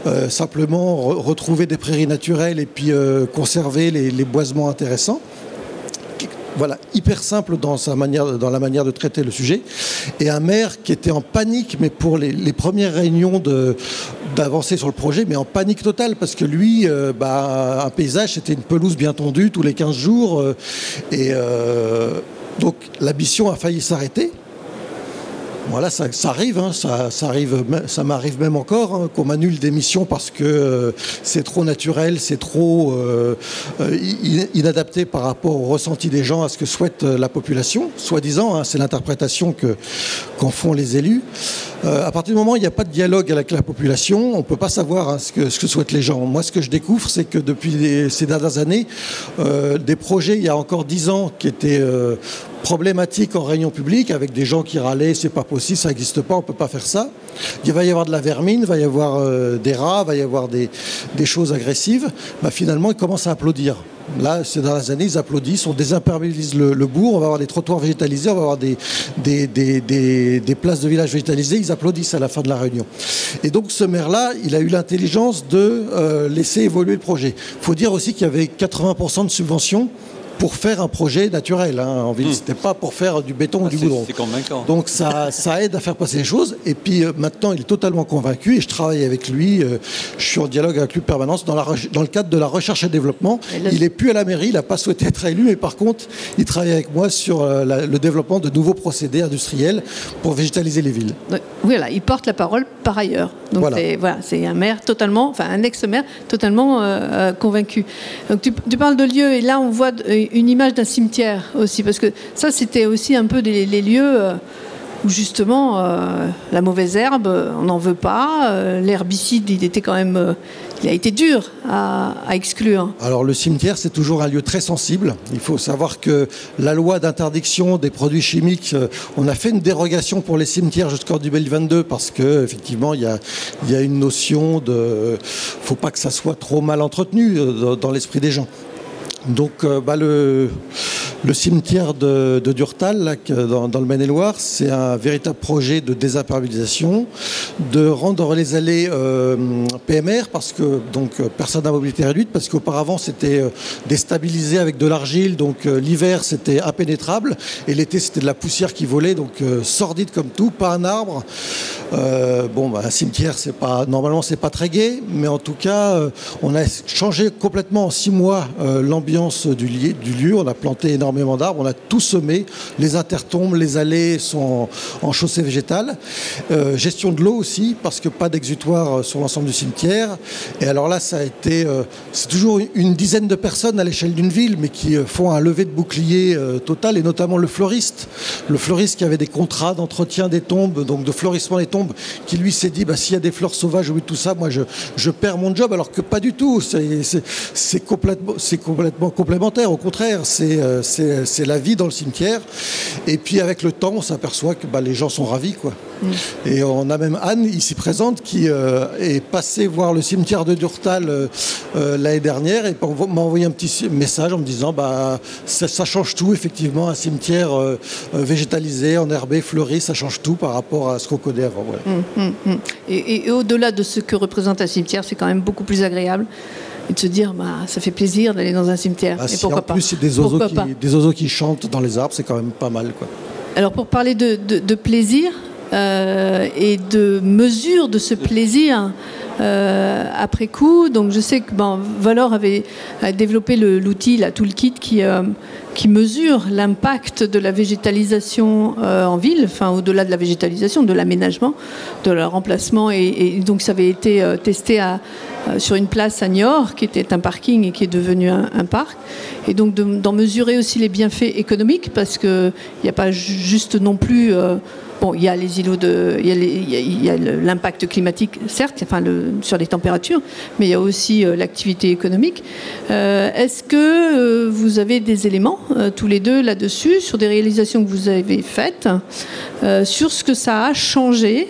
Euh, simplement re- retrouver des prairies naturelles et puis conserver les, boisements intéressants voilà, hyper simple dans, sa manière, dans la manière de traiter le sujet. Et un maire qui était en panique, mais pour les premières réunions de- d'avancer sur le projet, mais en panique totale, parce que lui, euh, bah, un paysage, c'était une pelouse bien tendue tous les 15 jours. euh, et euh, donc la mission a failli s'arrêter. Voilà, ça, arrive, hein, ça, ça arrive, ça m'arrive même encore hein, qu'on m'annule des missions parce que euh, c'est trop naturel, c'est trop euh, euh, in- inadapté par rapport au ressenti des gens, à ce que souhaite la population, soi-disant, hein, c'est l'interprétation que qu'en font les élus. À partir du moment où il n'y a pas de dialogue avec la population, on ne peut pas savoir ce, que, souhaitent les gens. Moi, ce que je découvre, c'est que depuis ces dernières années, des projets, il y a encore dix ans, qui étaient euh, problématiques en réunion publique, avec des gens qui râlaient, c'est pas possible, ça n'existe pas, on ne peut pas faire ça. Il va y avoir de la vermine, il va y avoir euh, des rats, il va y avoir des, choses agressives. Bah, finalement, ils commencent à applaudir. Là, ces dernières années, ils applaudissent, on désimperméabilise le, bourg, on va avoir des trottoirs végétalisés, on va avoir des places de village végétalisées, ils applaudissent à la fin de la réunion. Et donc ce maire-là, il a eu l'intelligence de euh, laisser évoluer le projet. Il faut dire aussi qu'il y avait 80% de subventions pour faire un projet naturel hein, en ville. C'était pas pour faire du béton ou Ah, du goudron. c'est convaincant. Donc ça, ça aide à faire passer les choses. Et puis euh, maintenant, il est totalement convaincu et je travaille avec lui. euh, je suis en dialogue avec lui en permanence dans, la, re- dans le cadre de la recherche et développement. Et le- Il est plus à la mairie, il n'a pas souhaité être élu, mais par contre, il travaille avec moi sur euh, la- le développement de nouveaux procédés industriels pour végétaliser les villes. Donc, Voilà, il porte la parole par ailleurs. Donc Voilà. c'est voilà, c'est un maire totalement, enfin un ex-maire totalement euh, convaincu. Donc tu, tu parles de lieux et là on voit une image d'un cimetière aussi parce que ça c'était aussi un peu les lieux euh, où justement euh, la mauvaise herbe, euh, on n'en veut pas, l'herbicide il était quand même, il a été dur à, exclure. Alors le cimetière, c'est toujours un lieu très sensible. Il faut savoir que la loi d'interdiction des produits chimiques, on a fait une dérogation pour les cimetières jusqu'en 2022 parce que effectivement il y a, y a une notion de, faut pas que ça soit trop mal entretenu dans l'esprit des gens. Donc euh, bah, le, cimetière de, Durtal, dans, le Maine-et-Loire, c'est un véritable projet de désimperméabilisation, de rendre les allées euh, PMR, parce que donc euh, personne à mobilité réduite, parce qu'auparavant c'était déstabilisé avec de l'argile, donc l'hiver c'était impénétrable, et l'été c'était de la poussière qui volait, donc sordide comme tout, pas un arbre. Euh, bon, bah, un cimetière, c'est pas normalement c'est pas très gai, mais en tout cas, euh, on a changé complètement en six mois euh, l'ambiance du, lieu. On a planté énormément d'arbres, on a tout semé. Les intertombes, les allées sont en, chaussée végétale. gestion de l'eau aussi, parce que pas d'exutoire sur l'ensemble du cimetière. Et alors là, ça a été, c'est toujours une dizaine de personnes à l'échelle d'une ville, mais qui font un lever de bouclier total, et notamment le fleuriste, le fleuriste qui avait des contrats d'entretien des tombes, donc de fleurissement des tombes qui lui s'est dit bah, s'il y a des fleurs sauvages ou tout ça, moi je, perds mon job, alors que pas du tout. C'est complètement, complètement complémentaire. Au contraire, euh, c'est la vie dans le cimetière. Et puis avec le temps, on s'aperçoit que bah, les gens sont ravis. Quoi. Et on a même Anne ici présente qui euh, est passée voir le cimetière de Durtal euh, l'année dernière et m'a envoyé un petit message en me disant bah, ça, change tout effectivement, un cimetière végétalisé, enherbé, fleuri, ça change tout par rapport à ce qu'on connaît avant. Hum, hum, hum. Et, au-delà de ce que représente un cimetière, c'est quand même beaucoup plus agréable et de se dire bah, ça fait plaisir d'aller dans un cimetière. Et pourquoi en plus, des oiseaux, qui, des oiseaux qui chantent dans les arbres, c'est quand même pas mal. Quoi. Alors pour parler de, plaisir euh, et de mesure de ce plaisir, euh, après coup. Donc je sais que bon, Valor avait développé l'outil, la toolkit qui, euh, qui mesure l'impact de la végétalisation en ville, enfin au-delà de la végétalisation, de l'aménagement, de leur remplacement. Et, donc ça avait été testé sur une place à Niort, qui était un parking et qui est devenu un, parc. Et donc d'en mesurer aussi les bienfaits économiques, parce qu'il n'y a pas juste non plus Bon, il y a les îlots de, il y a l'impact climatique, certes, enfin sur les températures, mais il y a aussi euh, l'activité économique. Euh, est-ce que euh, vous avez des éléments tous les deux là-dessus sur des réalisations que vous avez faites, sur ce que ça a changé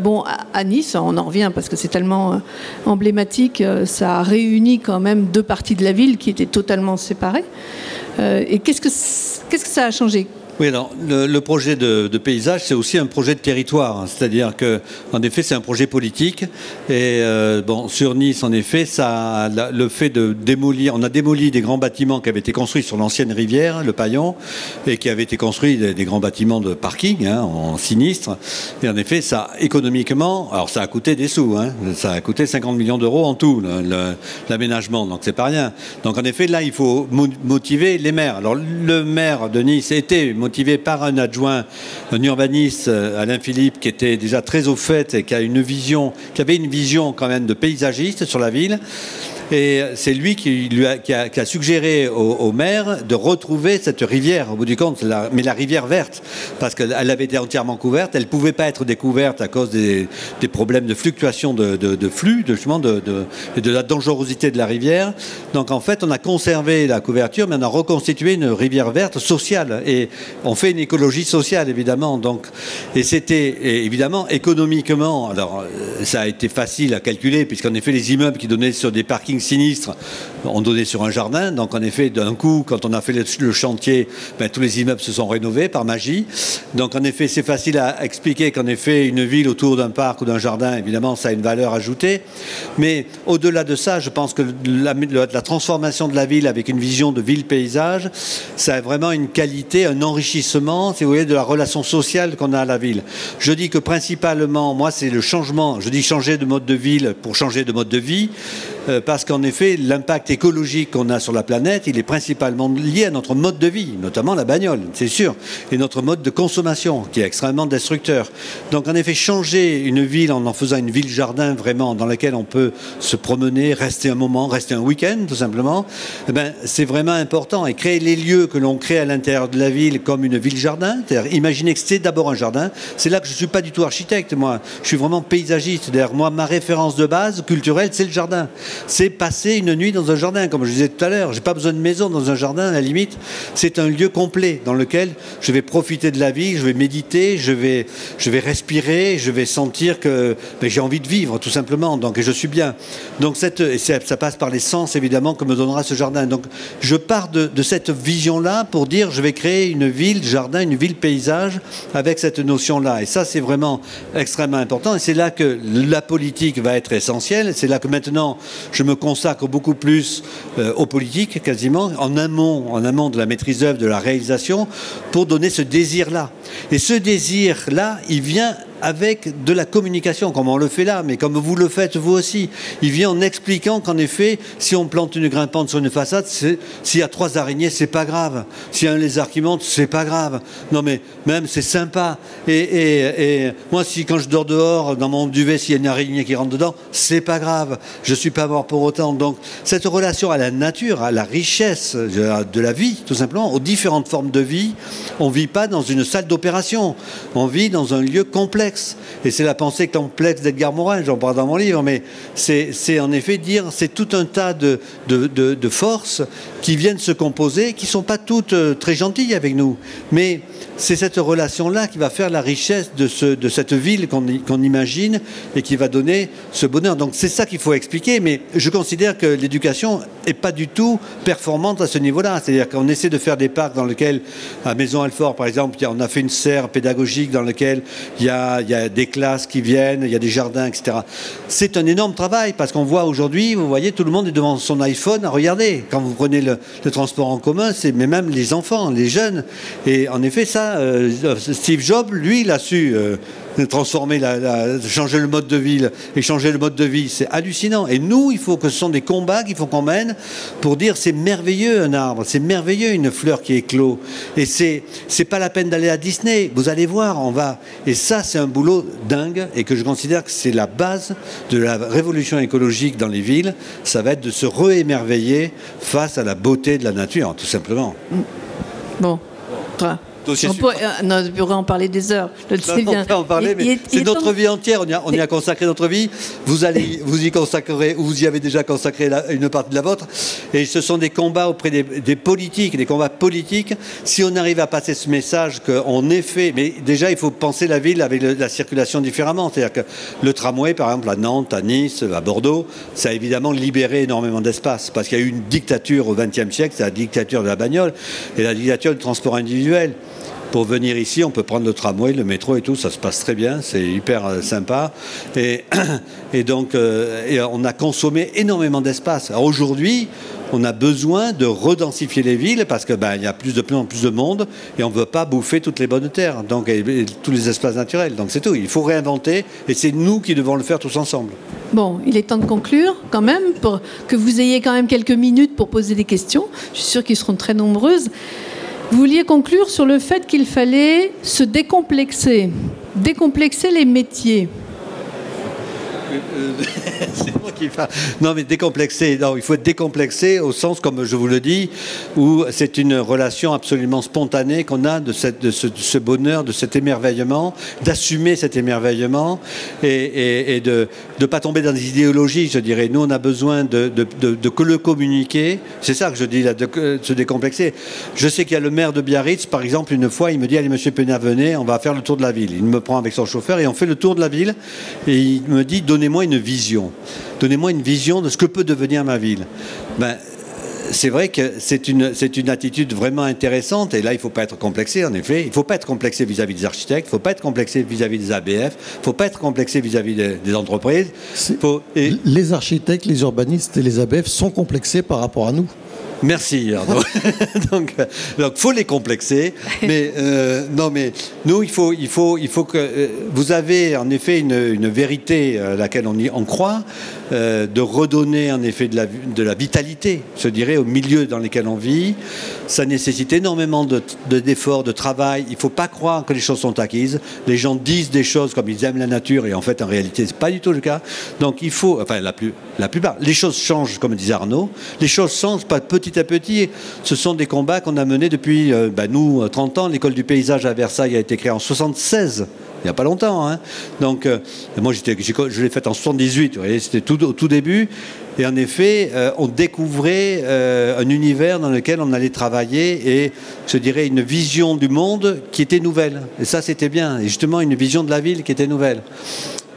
bon, à Nice, on en revient parce que c'est tellement emblématique, ça a réuni quand même deux parties de la ville qui étaient totalement séparées. et qu'est-ce que, qu'est-ce que ça a changé? Oui, alors le, projet de, paysage, c'est aussi un projet de territoire, c'est-à-dire que, en effet, c'est un projet politique. Et euh, bon, sur Nice, en effet, ça, le fait de démolir, on a démoli des grands bâtiments qui avaient été construits sur l'ancienne rivière, le Paillon, et qui avaient été construits des, grands bâtiments de parking hein, en sinistre. Et en effet, ça, économiquement, alors ça a coûté des sous, hein, ça a coûté 50 millions d'euros en tout l'aménagement, donc c'est pas rien. Donc en effet, là, il faut motiver les maires. Alors le maire de Nice était motivé par un adjoint, un urbaniste, euh, Alain Philippe, qui était déjà très au fait et qui qui avait une vision quand même de paysagiste sur la ville. Et c'est lui qui, a, suggéré au, maire de retrouver cette rivière, au bout du compte, mais la rivière verte, parce qu'elle avait été entièrement couverte. Elle ne pouvait pas être découverte à cause des, problèmes de fluctuation de, flux, de, la dangerosité de la rivière. Donc en fait, on a conservé la couverture, mais on a reconstitué une rivière verte sociale. Et on fait une écologie sociale, évidemment. Et c'était évidemment économiquement, alors euh, ça a été facile à calculer, puisqu'en effet, les immeubles qui donnaient sur des parkings sinistre, on donnait sur un jardin. Donc en effet, d'un coup, quand on a fait le, chantier, ben, tous les immeubles se sont rénovés par magie. Donc en effet, c'est facile à expliquer qu'en effet, une ville autour d'un parc ou d'un jardin, évidemment, ça a une valeur ajoutée. Mais au-delà de ça, je pense que la, la, transformation de la ville avec une vision de ville-paysage, ça a vraiment une qualité, un enrichissement, si vous voyez, de la relation sociale qu'on a à la ville. Je dis que principalement, moi, c'est le changement. Je dis changer de mode de ville pour changer de mode de vie. Euh, parce qu'en effet, l'impact écologique qu'on a sur la planète, il est principalement lié à notre mode de vie, notamment la bagnole, c'est sûr, et notre mode de consommation, qui est extrêmement destructeur. Donc, en effet, changer une ville en en faisant une ville-jardin vraiment dans laquelle on peut se promener, rester un moment, rester un week-end, tout simplement, eh ben, c'est vraiment important. Et créer les lieux que l'on crée à l'intérieur de la ville comme une ville-jardin, c'est-à-dire imaginer que c'est d'abord un jardin. C'est là que je ne suis pas du tout architecte, moi. Je suis vraiment paysagiste. D'ailleurs, moi, ma référence de base culturelle, c'est le jardin c'est passer une nuit dans un jardin, comme je disais tout à l'heure. J'ai pas besoin de maison dans un jardin, à la limite. C'est un lieu complet dans lequel je vais profiter de la vie, je vais méditer, je vais, je vais respirer, je vais sentir que ben, j'ai envie de vivre, tout simplement. Donc, et je suis bien. Donc, cette, ça passe par les sens, évidemment, que me donnera ce jardin. Donc, je pars de, de cette vision-là pour dire, je vais créer une ville jardin, une ville paysage avec cette notion-là. Et ça, c'est vraiment extrêmement important. Et c'est là que la politique va être essentielle. C'est là que maintenant, je me consacre beaucoup plus euh, aux politiques, quasiment, en amont, en amont de la maîtrise d'œuvre, de la réalisation, pour donner ce désir-là. Et ce désir-là, il vient avec de la communication, comme on le fait là, mais comme vous le faites vous aussi. Il vient en expliquant qu'en effet, si on plante une grimpante sur une façade, s'il y a trois araignées, c'est pas grave. S'il y a un lézard qui monte, c'est pas grave. Non, mais même c'est sympa. Et, moi, quand je dors dehors, dans mon duvet, s'il y a une araignée qui rentre dedans, c'est pas grave. Je suis pas mort pour autant. Donc, cette relation à la nature, à la richesse de la vie, tout simplement, aux différentes formes de vie, on vit pas dans une salle d'opération. On vit dans un lieu Et c'est la pensée complexe d'Edgar Morin, j'en parle dans mon livre, mais c'est en effet dire, c'est tout un tas de, forces qui viennent se composer, qui ne sont pas toutes euh, très gentilles avec nous. Mais c'est cette relation-là qui va faire la richesse de, ce, de cette ville qu'on imagine et qui va donner ce bonheur. Donc c'est ça qu'il faut expliquer, mais je considère que l'éducation n'est pas du tout performante à ce niveau-là. C'est-à-dire qu'on essaie de faire des parcs dans lesquels, à Maison Alfort par exemple, on a fait une serre pédagogique dans laquelle il y a, il y a des classes qui viennent, il y a des jardins, etc. C'est un énorme travail parce qu'on voit aujourd'hui, vous voyez, tout le monde est devant son iPhone à regarder. Quand vous prenez le, transport en commun, c'est mais même les enfants, les jeunes. Et en effet, ça, euh, Steve Jobs, lui, il a su euh, transformer, la, changer le mode de vie et changer le mode de vie, c'est hallucinant. Et nous, il faut que ce sont des combats qu'il faut qu'on mène pour dire c'est merveilleux un arbre, c'est merveilleux une fleur qui éclot. Et c'est c'est pas la peine d'aller à Disney. Vous allez voir, on va. Et ça, c'est un boulot dingue et que je considère que c'est la base de la révolution écologique dans les villes. Ça va être de se réémerveiller face à la beauté de la nature, tout simplement. Bon. On, pourrait, en parler des heures. en parler, mais c'est notre vie entière. On y, a, consacré notre vie. Vous allez, vous y consacrerez, ou vous y avez déjà consacré une partie de la vôtre. Et ce sont des combats auprès des, politiques, des combats politiques. Si on arrive à passer ce message qu'en effet, mais déjà il faut penser la ville avec la circulation différemment. C'est-à-dire que le tramway, par exemple, à Nantes, à Nice, à Bordeaux, ça a évidemment libéré énormément d'espace parce qu'il y a eu une dictature au XXe siècle, c'est la dictature de la bagnole et la dictature du transport individuel. Pour venir ici, on peut prendre le tramway, le métro et tout, ça se passe très bien, c'est hyper euh, sympa. Et, [CLEARS THROAT] donc, euh, on a consommé énormément d'espace. Aujourd'hui, on a besoin de redensifier les villes parce que ben, y a plus de plus en plus de monde et on ne veut pas bouffer toutes les bonnes terres, donc tous les espaces naturels. Donc c'est tout. Il faut réinventer et c'est nous qui devons le faire tous ensemble. Bon, il est temps de conclure quand même pour que vous ayez quand même quelques minutes pour poser des questions. Je suis sûre qu'ils seront très nombreuses. Vous vouliez conclure sur le fait qu'il fallait se décomplexer, décomplexer les métiers. Euh, [LAUGHS] c'est moi qui parle. Non, mais décomplexé. Non, il faut être décomplexé au sens, comme je vous le dis, où c'est une relation absolument spontanée qu'on a de, cette, de, ce, bonheur, de cet émerveillement, d'assumer cet émerveillement et, de ne pas tomber dans des idéologies, je dirais. Nous, on a besoin de, de que le communiquer. C'est ça que je dis, là, de, se décomplexer. Je sais qu'il y a le maire de Biarritz, par exemple, une fois, il me dit Allez, monsieur Penat, venez, on va faire le tour de la ville. Il me prend avec son chauffeur et on fait le tour de la ville. Et il me dit donnez-moi une vision. Donnez-moi une vision de ce que peut devenir ma ville. Ben, c'est vrai que c'est une, c'est une attitude vraiment intéressante. Et là, il ne faut pas être complexé, en effet. Il ne faut pas être complexé vis-à-vis des architectes. Il ne faut pas être complexé vis-à-vis des ABF. Il ne faut pas être complexé vis-à-vis des, entreprises. Les architectes, les urbanistes et les ABF sont complexés par rapport à nous. Merci [LAUGHS] donc, donc, faut les complexer. Mais euh, non, mais nous, il faut, il faut, il faut que euh, vous avez en effet une, vérité à laquelle on, y, on croit, euh, de redonner en effet de la, de vitalité, je dirais, au milieu dans lequel on vit. Ça nécessite énormément d'efforts, de, de, travail. Il ne faut pas croire que les choses sont acquises. Les gens disent des choses comme ils aiment la nature et en fait, en réalité, c'est pas du tout le cas. Donc, il faut, enfin, la, plus, plupart, les choses changent, comme disait Arnaud. Les choses changent pas petit à petit. Ce sont des combats qu'on a menés depuis, euh, bah, nous, 30 ans. L'école du paysage à Versailles a été créée en 76 il n'y a pas longtemps. Hein. Donc, euh, moi, je l'ai faite en 78, vous voyez, c'était tout, au tout début. Et en effet, euh, on découvrait un univers dans lequel on allait travailler et, je dirais, une vision du monde qui était nouvelle. Et ça, c'était bien. Et justement, une vision de la ville qui était nouvelle.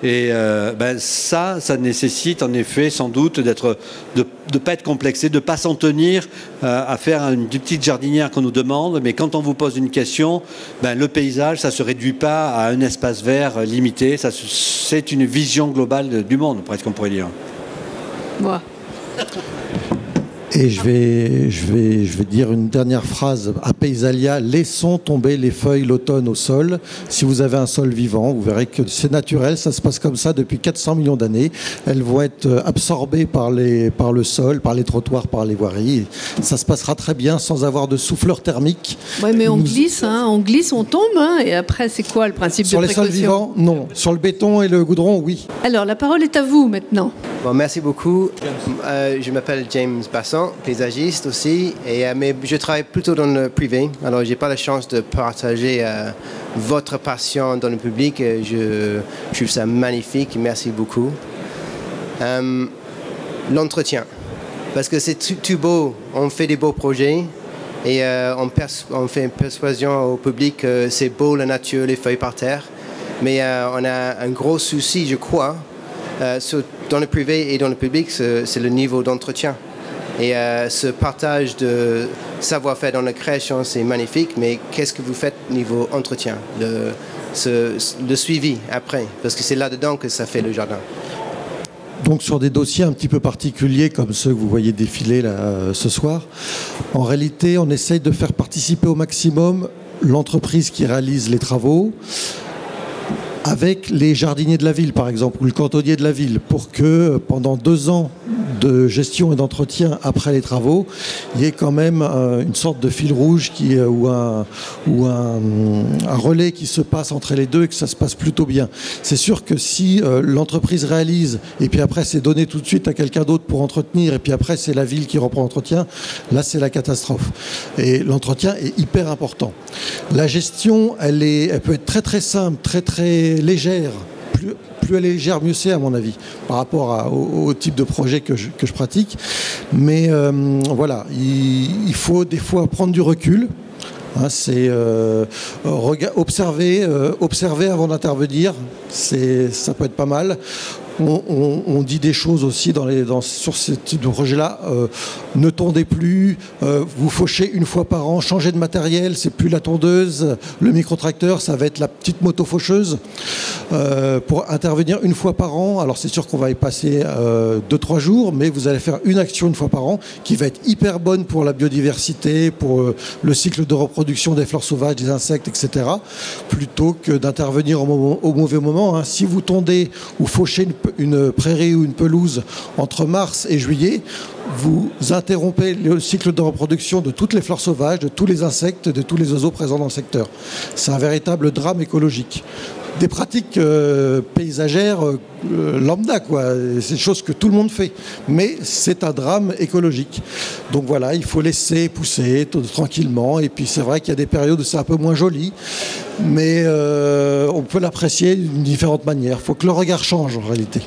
Et euh, ben ça, ça nécessite en effet sans doute d'être, de ne pas être complexé, de ne pas s'en tenir euh, à faire une petite jardinière qu'on nous demande. Mais quand on vous pose une question, ben, le paysage, ça ne se réduit pas à un espace vert limité. Ça, c'est une vision globale du monde, presque on pourrait dire. Moi. Et je vais, je, vais, je vais dire une dernière phrase Paysalia, laissons tomber les feuilles l'automne au sol. Si vous avez un sol vivant, vous verrez que c'est naturel, ça se passe comme ça depuis 400 millions d'années. Elles vont être euh, absorbées par, les, par le sol, par les trottoirs, par les voiries. Ça se passera très bien sans avoir de souffleur thermique. Oui, mais on glisse, hein, on glisse, on tombe, hein, et après, c'est quoi le principe Sur de les sols vivants, non. Sur le béton et le goudron, oui. Alors, la parole est à vous maintenant. Bon, merci beaucoup. Euh, je m'appelle James Basson, paysagiste aussi, et, euh, mais je travaille plutôt dans le privé. Alors, j'ai pas la chance de partager euh, votre passion dans le public. et Je, je trouve ça magnifique. Merci beaucoup. Euh, L'entretien. Parce que c'est tout, beau. On fait des beaux projets et euh, on, fait une persuasion au public que c'est beau la nature, les feuilles par terre. Mais euh, on a un gros souci, je crois, euh, dans le privé et dans le public, c'est le niveau d'entretien. Et euh, ce partage de savoir-faire dans la création, c'est magnifique, mais qu'est-ce que vous faites niveau entretien, le, suivi après? Parce que c'est là-dedans que ça fait le jardin. Donc sur des dossiers un petit peu particuliers comme ceux que vous voyez défiler euh, ce soir, en réalité on essaye de faire participer au maximum l'entreprise qui réalise les travaux avec les jardiniers de la ville par exemple ou le cantonnier de la ville pour que euh, pendant deux ans de gestion et d'entretien après les travaux, il y ait quand même euh, une sorte de fil rouge qui, euh, ou, un, ou un, relais qui se passe entre les deux et que ça se passe plutôt bien. C'est sûr que si euh, l'entreprise réalise et puis après c'est donné tout de suite à quelqu'un d'autre pour entretenir et puis après c'est la ville qui reprend l'entretien, là c'est la catastrophe. Et l'entretien est hyper important. La gestion, elle, est, elle peut être très très simple, très très légère. Plus, elle est légère, mieux c'est à mon avis, par rapport au, type de projet que je, que je pratique. Mais euh, voilà, il, faut des fois prendre du recul. Hein, c'est euh, observer, euh, observer avant d'intervenir. Ça peut être pas mal. On, dit des choses aussi dans les, dans, sur ce type de projet-là. Euh, ne tondez plus, euh, vous fauchez une fois par an, changez de matériel. C'est plus la tondeuse, le microtracteur, ça va être la petite moto faucheuse euh, pour intervenir une fois par an. Alors c'est sûr qu'on va y passer euh, deux trois jours, mais vous allez faire une action une fois par an qui va être hyper bonne pour la biodiversité, pour le cycle de reproduction des fleurs sauvages, des insectes, etc. Plutôt que d'intervenir au, mauvais moment. hein. Si vous tondez ou fauchez une, une prairie ou une pelouse entre mars et juillet, vous interrompez le cycle de reproduction de toutes les fleurs sauvages, de tous les insectes, de tous les oiseaux présents dans le secteur. C'est un véritable drame écologique des pratiques euh, paysagères euh, lambda, quoi. C'est des choses que tout le monde fait. Mais c'est un drame écologique. Donc voilà, il faut laisser pousser tranquillement. Et puis c'est vrai qu'il y a des périodes où c'est un peu moins joli. Mais euh, on peut l'apprécier d'une différente manière. Il faut que le regard change en réalité.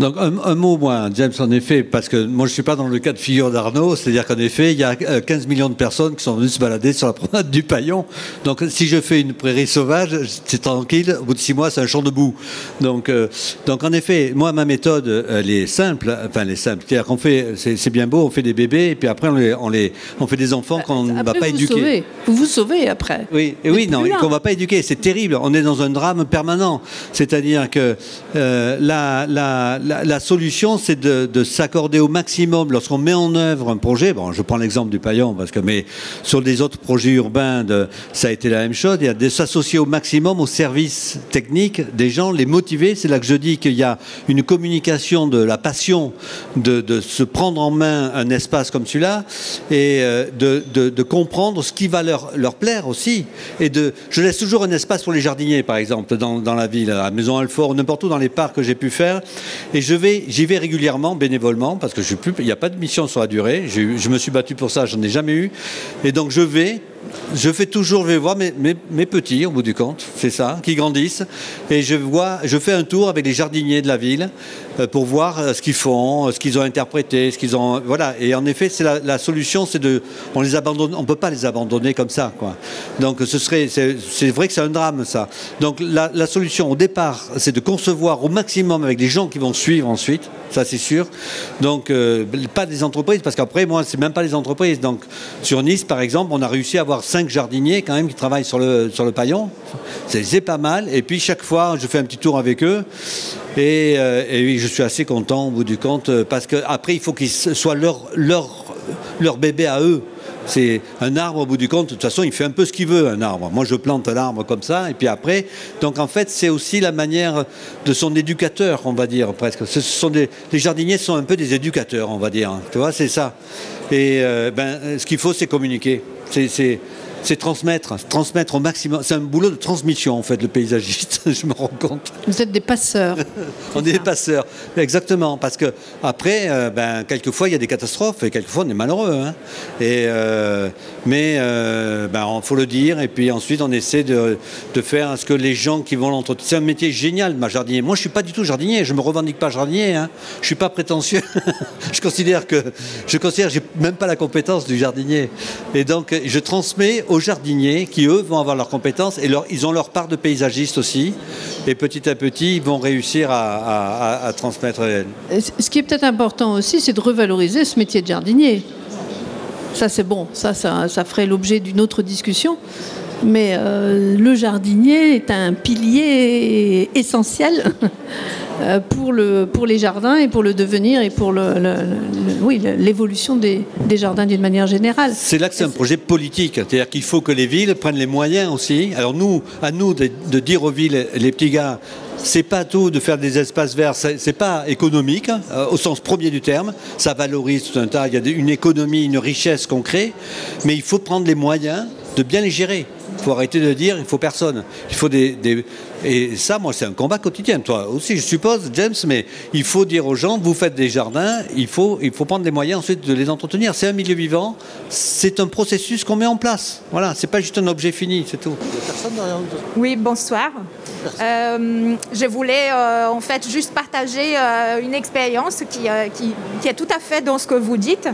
Donc un, un mot, moi, James, en effet, parce que moi je ne suis pas dans le cas de figure d'Arnaud, c'est-à-dire qu'en effet, il y a euh, 15 millions de personnes qui sont venues se balader sur la promenade du Paillon. Donc si je fais une prairie sauvage, c'est tranquille, au bout de six mois, c'est un champ de boue. Donc, euh, donc en effet, moi, ma méthode, elle est simple, enfin elle est simple, c'est-à-dire qu'on fait, c'est bien beau, on fait des bébés, et puis après on, les, on, les, on fait des enfants qu'on ne va pas vous éduquer. sauvez. Vous vous sauvez après. Oui, et oui, non, qu'on va pas éduquer, c'est terrible. On est dans un drame permanent. C'est-à-dire que euh, la, la, la, solution, c'est de, de s'accorder au maximum lorsqu'on met en œuvre un projet. Bon, je prends l'exemple du paillon parce que, mais sur des autres projets urbains, ça a été la même chose. Il y a de s'associer au maximum aux services techniques des gens, les motiver. C'est là que je dis qu'il y a une communication de la passion de, se prendre en main un espace comme celui-là et euh, de, comprendre ce qui va leur, plaire aussi. Et de, je laisse toujours un espace pour les jardiniers, par exemple, dans, la ville, à Maison Alfort, n'importe où dans les parcs que j'ai pu faire. Je vais, j'y vais régulièrement, bénévolement, parce que je n'y a pas de mission sur la durée. Je me suis battu pour ça, j'en ai jamais eu. Et donc je vais. Je fais toujours, je vais voir mes, petits, au bout du compte, c'est ça, qui grandissent. Et je vois, je fais un tour avec les jardiniers de la ville euh, pour voir euh, ce qu'ils font, euh, ce qu'ils ont interprété, ce qu'ils ont, voilà. Et en effet, c'est la, solution, c'est de, on les abandonne, on peut pas les abandonner comme ça, quoi. Donc ce serait, c'est vrai que c'est un drame, ça. Donc la, solution au départ, c'est de concevoir au maximum avec les gens qui vont suivre ensuite, ça c'est sûr. Donc pas des entreprises, parce qu'après moi, c'est même pas les entreprises. Donc sur Nice, par exemple, on a réussi à avoir cinq jardiniers quand même qui travaillent sur le sur le paillon. C'est pas mal. Et puis chaque fois, je fais un petit tour avec eux. Et, euh, oui, je suis assez content au bout du compte euh, parce que après il faut qu'ils soient leur leur leur bébé à eux. C'est un arbre au bout du compte. De toute façon, il fait un peu ce qu'il veut, un arbre. Moi, je plante l'arbre comme ça, et puis après. Donc, en fait, c'est aussi la manière de son éducateur, on va dire presque. Ce sont les jardiniers sont un peu des éducateurs, on va dire. Tu vois, c'est ça. Et euh, ben, ce qu'il faut, c'est communiquer. C'est c'est transmettre, transmettre au maximum. C'est un boulot de transmission en fait, le paysagiste. [LAUGHS] je me rends compte. Vous êtes des passeurs. [LAUGHS] on est des passeurs, exactement, parce que après, euh, ben, quelquefois il y a des catastrophes et quelquefois on est malheureux. Hein. Et euh, mais euh, ben, il faut le dire et puis ensuite on essaie de, de faire ce que les gens qui vont l'entretenir. C'est un métier génial, ma jardinier. Moi, je suis pas du tout jardinier. Je me revendique pas jardinier. Hein. Je suis pas prétentieux. [LAUGHS] je considère que je considère j'ai même pas la compétence du jardinier. Et donc je transmets aux jardiniers qui, eux, vont avoir leurs compétences et ils ont leur part de paysagistes aussi. Et petit à petit, ils vont réussir à, transmettre. Ce qui est peut-être important aussi, c'est de revaloriser ce métier de jardinier. Ça, c'est bon. Ça, ça, ça ferait l'objet d'une autre discussion. Mais euh, le jardinier est un pilier essentiel [LAUGHS] euh, pour, le, pour les jardins et pour le devenir et pour l'évolution des, jardins d'une manière générale. C'est là que c'est un projet politique. C'est-à-dire qu'il faut que les villes prennent les moyens aussi. Alors nous, à nous de, dire aux villes, les petits gars, c'est pas tout de faire des espaces verts, c'est pas économique hein, au sens premier du terme. Ça valorise tout un tas. Il y a une économie, une richesse qu'on crée, mais il faut prendre les moyens de bien les gérer. Il faut arrêter de dire il faut personne. Il faut des, Et ça, moi, c'est un combat quotidien. Toi aussi, je suppose, James, mais il faut dire aux gens vous faites des jardins, il faut, il faut prendre les moyens ensuite de les entretenir. C'est un milieu vivant, c'est un processus qu'on met en place. Voilà, c'est pas juste un objet fini, c'est tout. Oui, bonsoir. Euh, je voulais euh, en fait juste partager euh, une expérience qui, qui, qui est tout à fait dans ce que vous dites.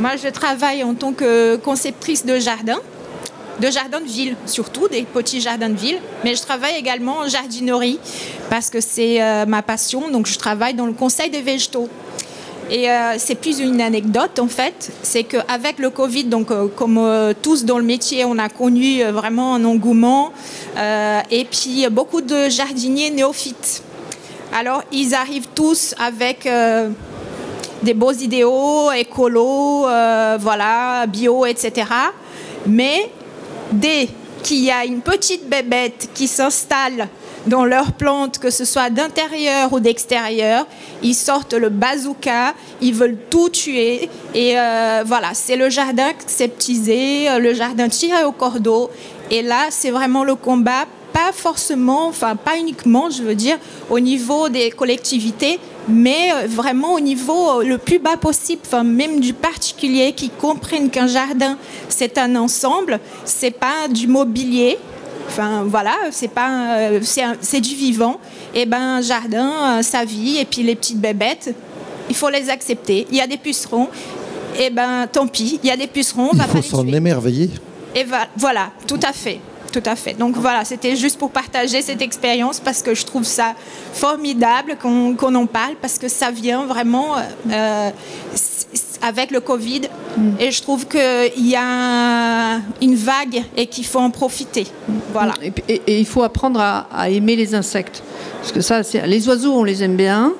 Moi, je travaille en tant que conceptrice de jardin de jardins de ville, surtout des petits jardins de ville. Mais je travaille également en jardinerie parce que c'est euh, ma passion. Donc je travaille dans le conseil des végétaux. Et euh, c'est plus une anecdote en fait, c'est qu'avec le Covid, donc euh, comme tous dans le métier, on a connu vraiment un engouement et puis beaucoup de jardiniers néophytes. Alors ils arrivent tous avec des beaux idéaux, écolo, voilà, bio, etc. Mais dès qu'il y a une petite bébête qui s'installe dans leur plante, que ce soit d'intérieur ou d'extérieur, ils sortent le bazooka, ils veulent tout tuer. Et euh, voilà, c'est le jardin sceptisé, le jardin tiré au cordeau. Et là, c'est vraiment le combat, pas forcément, enfin pas uniquement, je veux dire, au niveau des collectivités, mais euh, vraiment au niveau euh, le plus bas possible, enfin, même du particulier qui comprenne qu'un jardin c'est un ensemble, c'est pas du mobilier. Enfin voilà, c'est pas, euh, c'est du vivant. Et ben un jardin, sa vie, et puis les petites bébêtes, il faut les accepter. Il y a des pucerons, et ben tant pis, il y a des pucerons. Il faut s'en émerveiller. Et voilà, tout à fait tout à fait. Donc voilà, c'était juste pour partager cette expérience parce que je trouve ça formidable qu'on en parle parce que ça vient vraiment euh, avec le Covid et je trouve qu'il y a une vague et qu'il faut en profiter. Voilà. Et, il faut apprendre à, aimer les insectes. Parce que ça, les oiseaux, on les aime bien.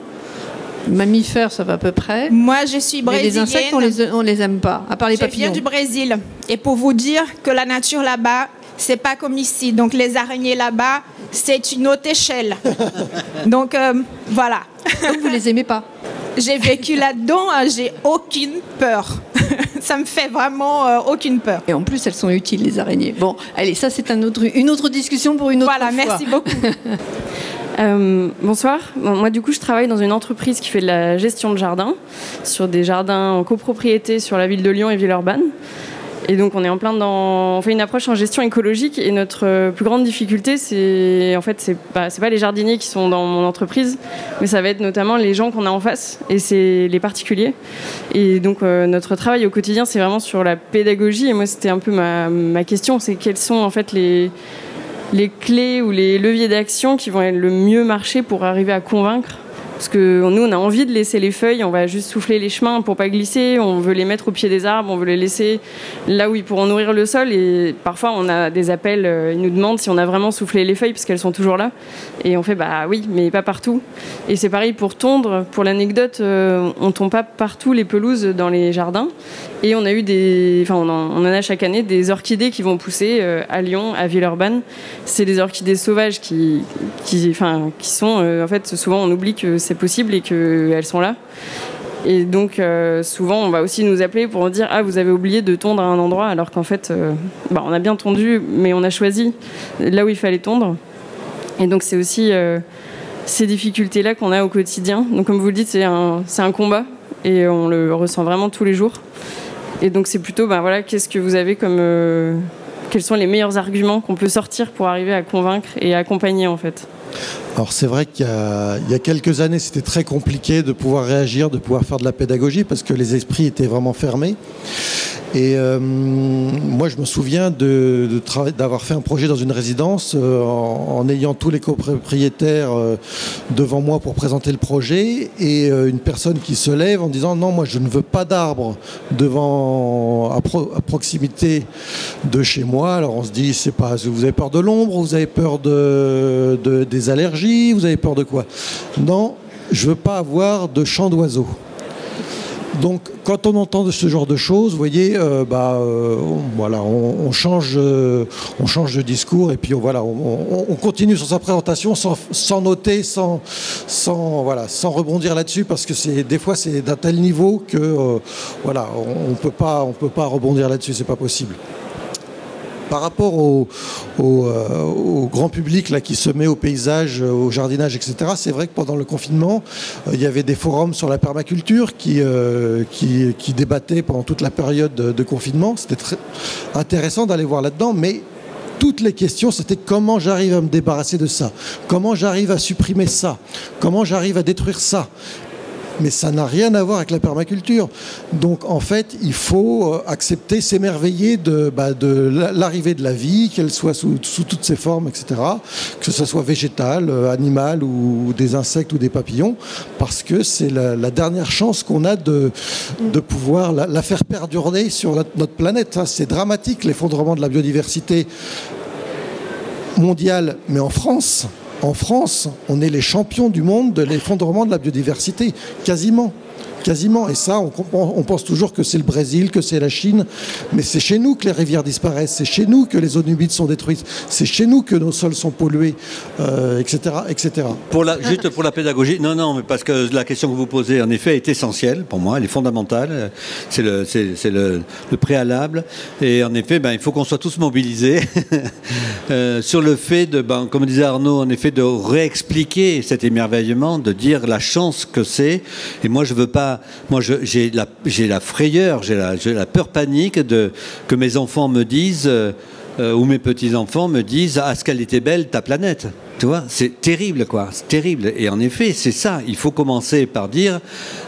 Mammifères, ça va à peu près. Moi, je suis brésilienne. Mais les insectes, on les, on les aime pas, à part les papillons. Je viens du Brésil. Et pour vous dire que la nature là-bas, c'est pas comme ici. Donc les araignées là-bas, c'est une autre échelle. [LAUGHS] Donc euh, voilà. Donc vous les aimez pas [LAUGHS] J'ai vécu là-dedans, hein, j'ai aucune peur. [LAUGHS] ça me fait vraiment euh, aucune peur. Et en plus, elles sont utiles, les araignées. Bon, allez, ça c'est un autre, une autre discussion pour une autre voilà, fois. Voilà, merci beaucoup. Euh, bonsoir. moi, du coup, je travaille dans une entreprise qui fait de la gestion de jardins, sur des jardins en copropriété sur la ville de Lyon et Villeurbanne. Et donc on est en plein dans, on fait une approche en gestion écologique et notre euh, plus grande difficulté, c'est en fait c'est pas c'est pas les jardiniers qui sont dans mon entreprise, mais ça va être notamment les gens qu'on a en face et c'est les particuliers. Et donc euh, notre travail au quotidien, c'est vraiment sur la pédagogie. Et moi, c'était un peu ma, ma question, c'est quels sont en fait les les clés ou les leviers d'action qui vont le mieux marcher pour arriver à convaincre Parce que nous, on a envie de laisser les feuilles, on va juste souffler les chemins pour pas glisser, on veut les mettre au pied des arbres, on veut les laisser là où ils pourront nourrir le sol. Et parfois, on a des appels, euh, ils nous demandent si on a vraiment soufflé les feuilles parce qu'elles sont toujours là. Et on fait bah oui, mais pas partout. Et c'est pareil pour tondre. Pour l'anecdote, euh, on tombe pas partout les pelouses dans les jardins. Et on a eu des, enfin, on en, a chaque année des orchidées qui vont pousser euh, à Lyon, à Villeurbanne. C'est des orchidées sauvages qui, qui, sont, en fait, souvent on oublie que c'est possible et qu'elles sont là. Et donc, euh, souvent, on va aussi nous appeler pour dire Ah, vous avez oublié de tondre à un endroit, alors qu'en fait, euh, bah, on a bien tondu, mais on a choisi là où il fallait tondre. Et donc, c'est aussi euh, ces difficultés-là qu'on a au quotidien. Donc, comme vous le dites, c'est un, un combat et on le ressent vraiment tous les jours. Et donc, c'est plutôt bah, voilà, qu'est-ce que vous avez comme. quels sont les meilleurs arguments qu'on peut sortir pour arriver à convaincre et accompagner, en fait? Alors c'est vrai qu'il y, y a quelques années, c'était très compliqué de pouvoir réagir, de pouvoir faire de la pédagogie parce que les esprits étaient vraiment fermés. Et euh, moi, je me souviens de, de d'avoir fait un projet dans une résidence euh, en, ayant tous les copropriétaires euh, devant moi pour présenter le projet et une personne qui se lève en disant non, moi, je ne veux pas d'arbres devant à, pro- à proximité de chez moi. Alors on se dit, c'est pas, vous avez peur de l'ombre, vous avez peur de- des allergies, vous avez peur de quoi? Non, je veux pas avoir de chant d'oiseaux. Donc, quand on entend ce genre de choses, vous voyez, euh, bah, euh, on- voilà, on, change, euh, on change de discours et puis on, voilà, on, on- on continue sur sa présentation sans, noter, sans, sans, voilà, sans rebondir là-dessus parce que des fois c'est d'un tel niveau que voilà, on, on peut pas, on peut pas rebondir là-dessus, c'est pas possible. Par rapport au, euh, grand public qui se met au paysage, euh, au jardinage, etc., c'est vrai que pendant le confinement, euh, il y avait des forums sur la permaculture qui débattaient pendant toute la période de, de confinement. C'était très intéressant d'aller voir là-dedans, mais toutes les questions, c'était comment j'arrive à me débarrasser de ça, comment j'arrive à supprimer ça, comment j'arrive à détruire ça? Mais ça n'a rien à voir avec la permaculture. Donc en fait, il faut euh, accepter, s'émerveiller de, bah, l'arrivée de la vie, qu'elle soit sous, toutes ses formes, etc. Que ce soit végétal, euh, animal ou des insectes ou des papillons, parce que c'est la, dernière chance qu'on a de, pouvoir la, faire perdurer sur notre, planète. C'est dramatique l'effondrement de la biodiversité mondiale, mais en France, en France, on est les champions du monde de l'effondrement de la biodiversité, quasiment. Quasiment. Et ça, on, pense toujours que c'est le Brésil, que c'est la Chine. Mais c'est chez nous que les rivières disparaissent. C'est chez nous que les zones humides sont détruites. C'est chez nous que nos sols sont pollués, euh, etc., etc. Pour la, juste pour la pédagogie, non, non, mais parce que la question que vous posez, en effet, est essentielle pour moi, elle est fondamentale, c'est le, préalable, et en effet, ben, il faut qu'on soit tous mobilisés [LAUGHS] euh, sur le fait de, ben, comme disait Arnaud, en effet, de réexpliquer cet émerveillement, de dire la chance que c'est, et moi je veux pas, moi j'ai la, frayeur, j'ai la, peur panique de que mes enfants me disent. euh, euh, ou mes petits-enfants me disent Ah, ce qu'elle était belle, ta planète. Tu vois, c'est terrible, quoi. C'est terrible. Et en effet, c'est ça. Il faut commencer par dire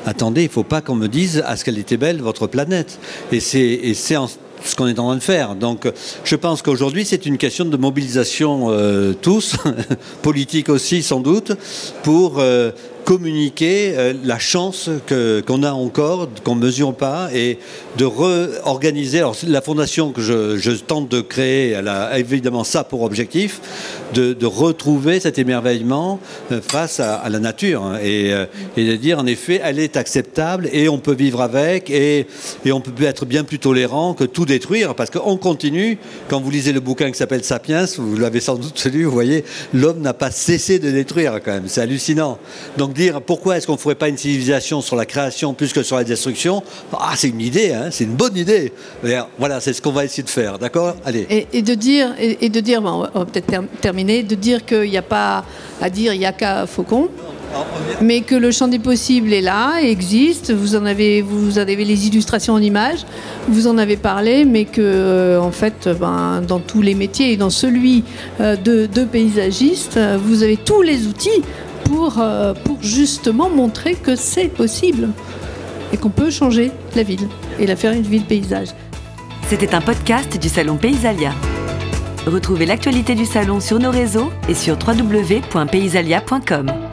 Attendez, il ne faut pas qu'on me dise Ah, ce qu'elle était belle, votre planète. Et c'est, ce qu'on est en train de faire. Donc, je pense qu'aujourd'hui, c'est une question de mobilisation euh, tous, [LAUGHS] politique aussi sans doute, pour communiquer euh, la chance que- qu'on a encore, qu'on ne mesure pas, et de réorganiser. Alors, la fondation que je, je tente de créer, elle a évidemment ça pour objectif, de, de retrouver cet émerveillement euh, face à, la nature, hein, et, euh, et de dire, en effet, elle est acceptable, et on peut vivre avec, et, et on peut être bien plus tolérant que tout détruire, parce qu'on continue, quand vous lisez le bouquin qui s'appelle Sapiens, vous l'avez sans doute lu, vous voyez, l'homme n'a pas cessé de détruire quand même, c'est hallucinant. Donc dire pourquoi est-ce qu'on ne ferait pas une civilisation sur la création plus que sur la destruction, ah c'est une idée, hein, c'est une bonne idée. D'ailleurs, Voilà, c'est ce qu'on va essayer de faire, d'accord? Allez. Et, de dire, et, de dire, on va- peut-être ter- terminer, de dire qu'il n'y a pas à dire il n'y a qu'à Faucon, mais que le champ des possibles est là, existe. Vous en avez, vous avez les illustrations en images, vous en avez parlé, mais que euh, en fait, ben, dans tous les métiers et dans celui euh, de, paysagiste, euh, vous avez tous les outils pour, euh, pour justement montrer que c'est possible et qu'on peut changer la ville et la faire une ville paysage. C'était un podcast du Salon Paysalia. Retrouvez l'actualité du salon sur nos réseaux et sur www.paysalia.com.